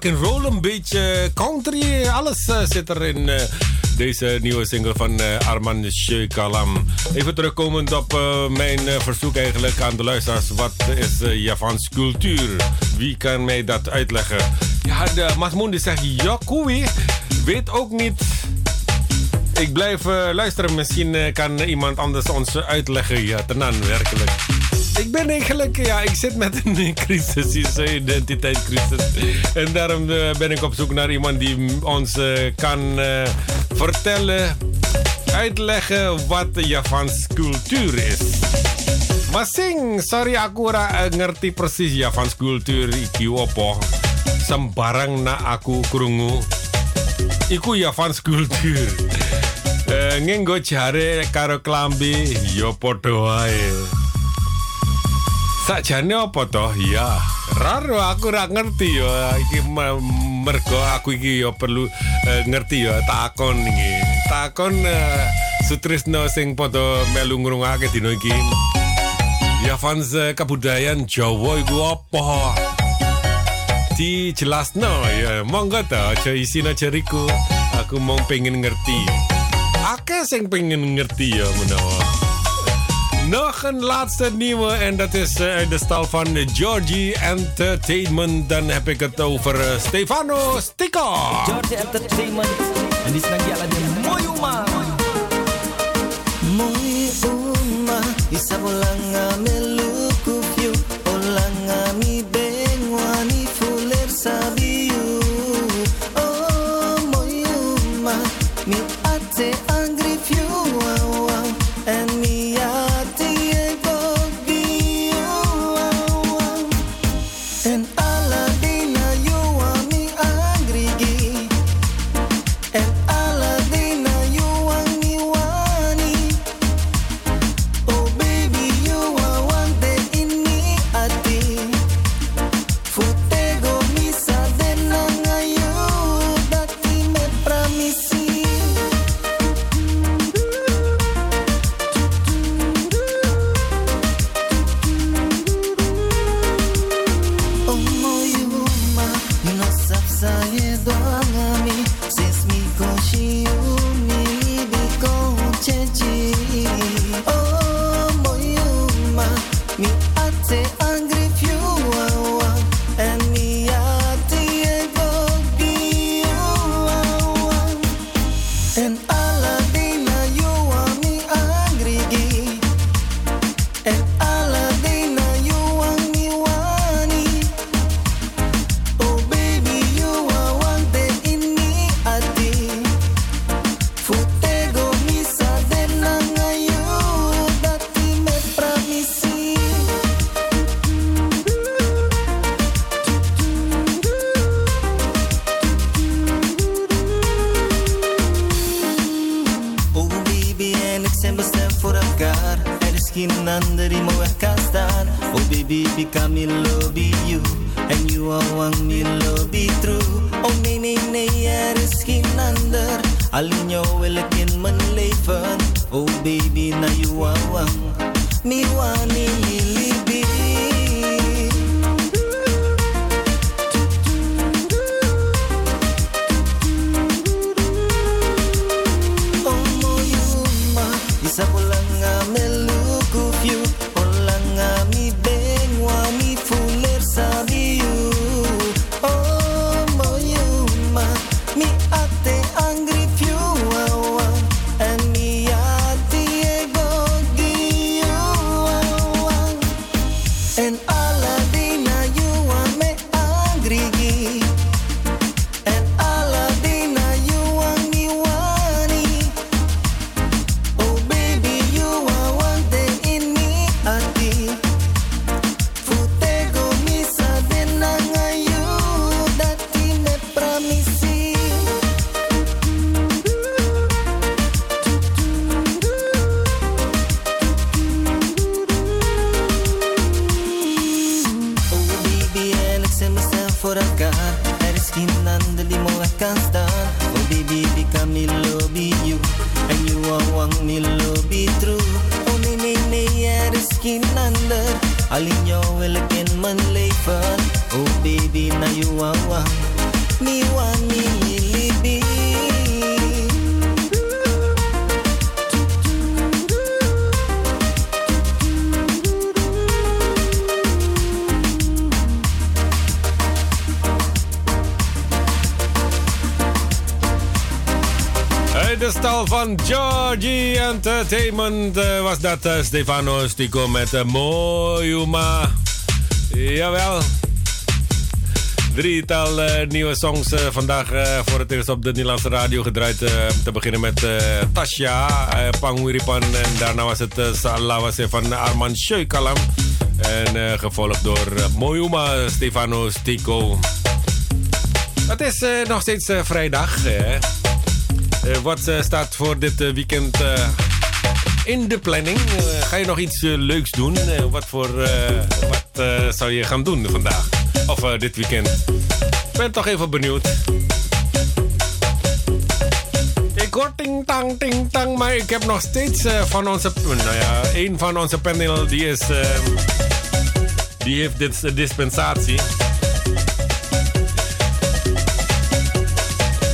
[SPEAKER 5] Rock and roll, een beetje country. Alles eh, zit er in eh, deze nieuwe single van eh, Arman Sheikh Kalam. Even terugkomend op mijn verzoek eigenlijk aan de luisteraars. Wat is Javans cultuur? Wie kan mij dat uitleggen? Ja, de Masmoen die zegt, koei. Weet ook niet ik blijf luisteren. Misschien kan iemand anders ons uitleggen. Ja, tenan, werkelijk. Ik ben eigenlijk, ja, ik zit met een crisis, is een identiteitscrisis. En daarom eh, ben ik op zoek naar iemand die ons eh, kan eh, vertellen, uitleggen wat Javans cultuur is. Masing, sorry aku ora ngerti persis Javans cultuur iki opo. Sembarang na aku krungu. Iku Javans kultur. Eh, ngenggo jare karo klambi ya padha wae.
[SPEAKER 2] Sakjane apa toh? Ya, raro aku ra ngerti ya iki mergo aku iki ya perlu eh, ngerti ya takon iki. Takon eh, Sutrisno sing padha melu ngrungake dina iki. Ya fans eh, kabudayan Jawa iku apa? no, ya, monggo ta aja isine ceriku. Aku mau pengen ngerti. Akeh sing pengen ngerti ya menawa. Nog een laatste nieuwe en dat is eh, uit de stal van Georgie Entertainment. Dan heb ik het over eh, Stefano Sticker.
[SPEAKER 7] Georgie Entertainment. En die is die
[SPEAKER 2] Jelle mooi Georgie Entertainment eh, was dat eh, Stefano Stico met eh, Mojuma. Moyuma. Jawel. Drietal nieuwe songs vandaag voor het eerst op de Nederlandse radio gedraaid. te beginnen met Tasha Panguripan en daarna was het Salawase van Arman Sheukalam. En gevolgd door Moyuma Stefano Stico. Het is nog steeds vrijdag. hè? Eh, wat eh, staat voor dit eh, weekend in de planning? ga je nog iets leuks doen? wat voor, wat zou je gaan doen vandaag? Of dit weekend? Ik ben toch even benieuwd. Ik hoor ting tang ting tang, maar ik heb nog steeds van onze... Nou ja, een van onze panel die is... die heeft dit dispensatie.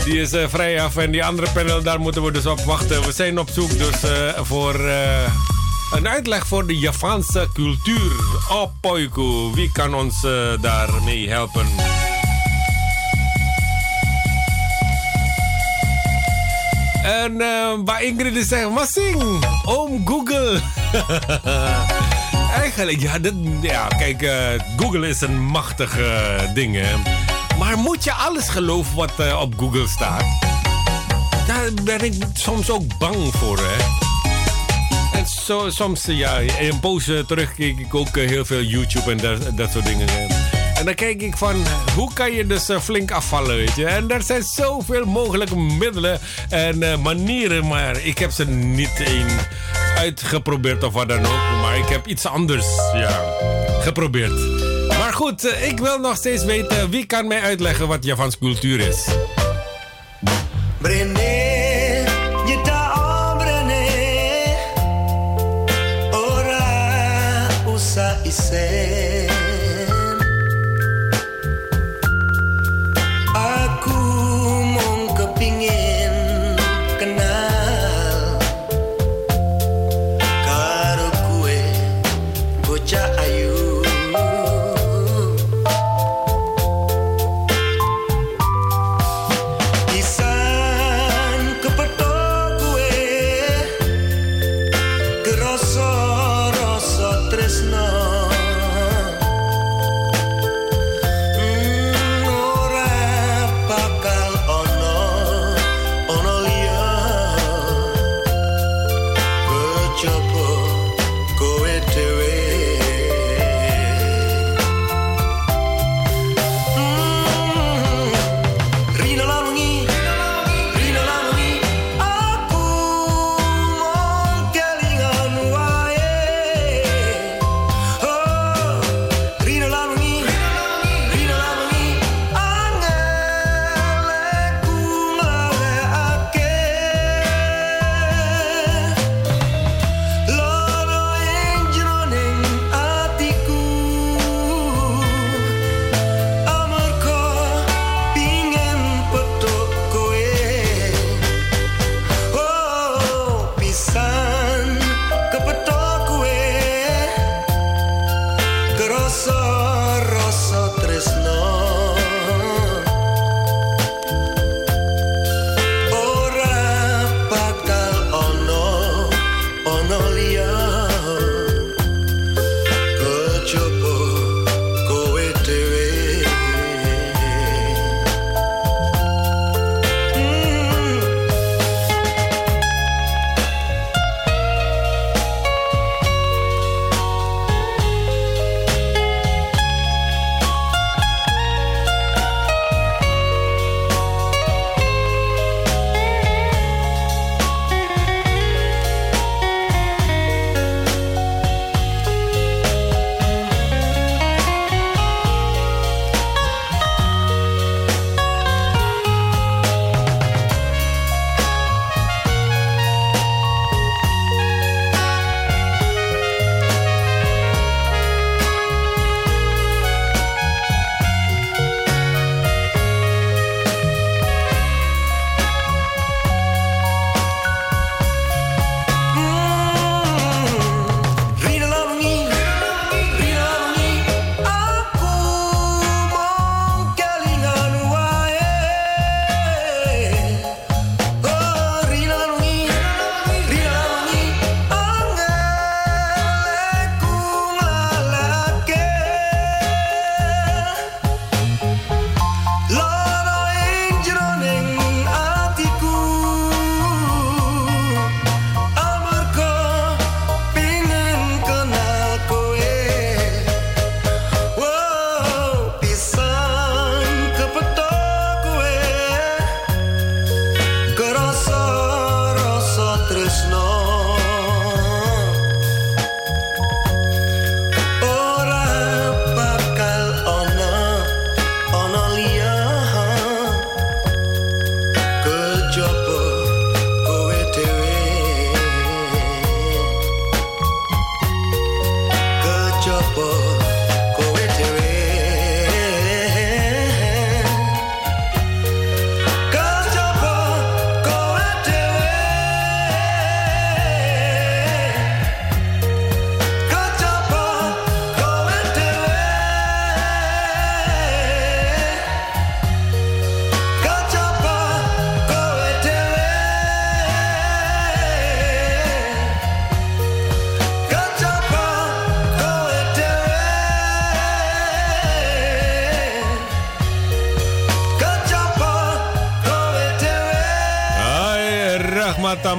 [SPEAKER 2] Die is eh, vrij af en die andere panel, daar moeten we dus op wachten. We zijn op zoek dus eh, voor eh, een uitleg voor de Javaanse cultuur. Oh, Poiku, wie kan ons daarmee helpen? En waar Ingrid is zegt, maar zing, oom Google. Eigenlijk, ja, ja kijk, Google is een machtig ding, hè. Maar moet je alles geloven wat eh, op Google staat? Daar ben ik soms ook bang voor, hè. En soms, ja, poos eh, terug keek ik ook eh, heel veel YouTube en dat, dat soort dingen. En dan kijk ik van, hoe kan je dus eh, flink afvallen, weet je? En er zijn zoveel mogelijke middelen en manieren, maar ik heb ze niet één uitgeprobeerd of wat dan ook. Maar ik heb iets anders, ja, geprobeerd. Goed, eh, ik wil nog steeds weten, wie kan mij uitleggen wat Javans cultuur is?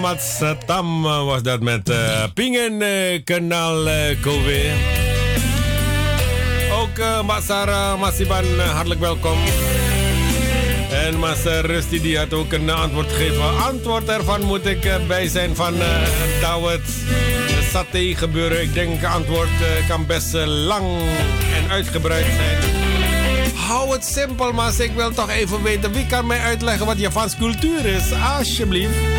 [SPEAKER 8] Rahmat Ahmad Satam was dat met eh Pingen eh, Kanaal eh, Kowe. Ook eh Mbak Sarah Masiban, eh, hartelijk welkom. En Mas eh, Rusty die had ook een antwoord gegeven. Antwoord ervan moet ik eh, bij zijn van uh, Dawet. De saté gebeuren. Ik denk antwoord eh, kan best eh, lang en uitgebreid zijn. Hou het simpel, maar ik wil toch even weten wie kan mij uitleggen wat Javans cultuur is. Alsjeblieft.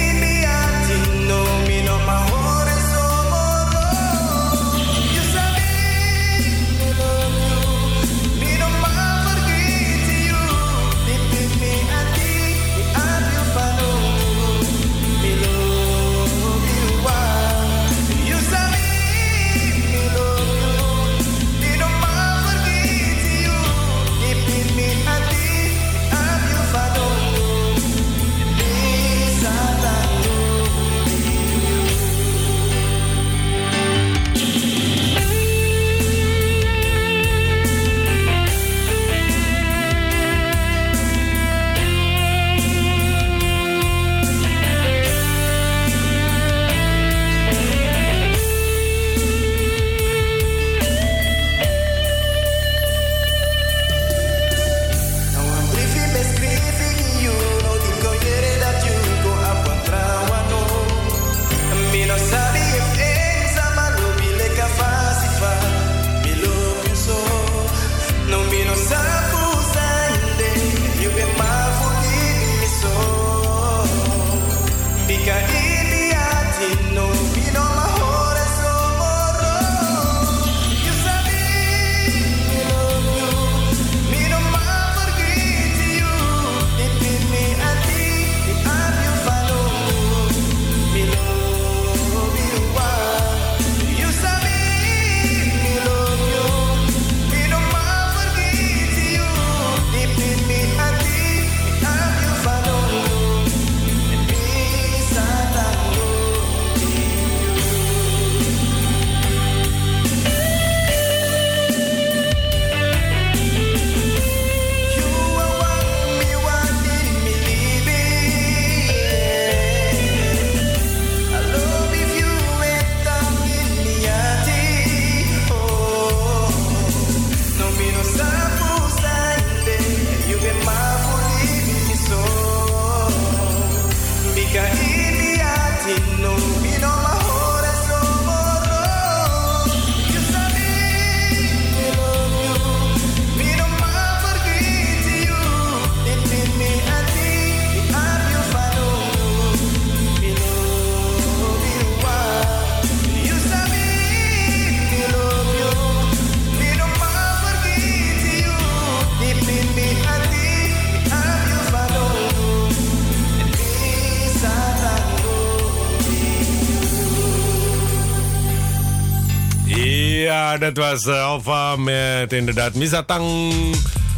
[SPEAKER 2] dat
[SPEAKER 8] was eh, Alfa met inderdaad Misatang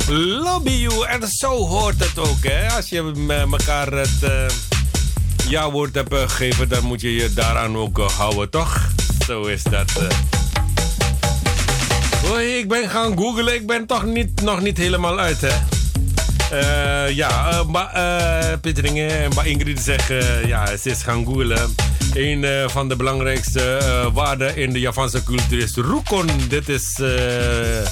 [SPEAKER 8] Lobby You. En zo hoort het ook, hè. Als je met elkaar het eh, ja-woord hebt eh, gegeven, dan moet je je daaraan ook houden, toch? Zo is dat. Hoi, ik ben gaan googlen. Ik ben toch niet, nog niet helemaal uit, hè. Ja, maar Pieteringen en Ingrid zeggen, ja, ze is gaan googlen. Een eh, van de belangrijkste eh, waarden in de Japanse cultuur is rukon. Dit is, eh,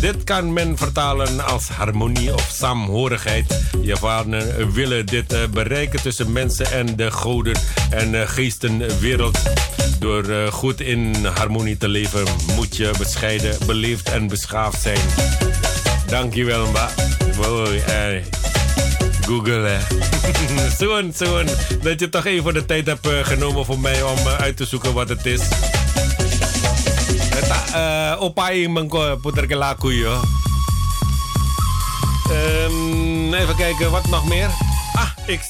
[SPEAKER 2] Dit kan men vertalen als harmonie of saamhorigheid. Javanen willen dit bereiken tussen mensen en de goden en geestenwereld. Door goed in harmonie te leven moet je bescheiden, beleefd en beschaafd zijn. Dankjewel, mba. Mooi. Google, hè. zoen, zoen. Dat je toch even de tijd hebt uh, genomen voor mij om uh, uit te zoeken wat het is. Ta, uh, opai mengko puter ke laku yo. Um, even kijken, wat nog meer? Ah, ik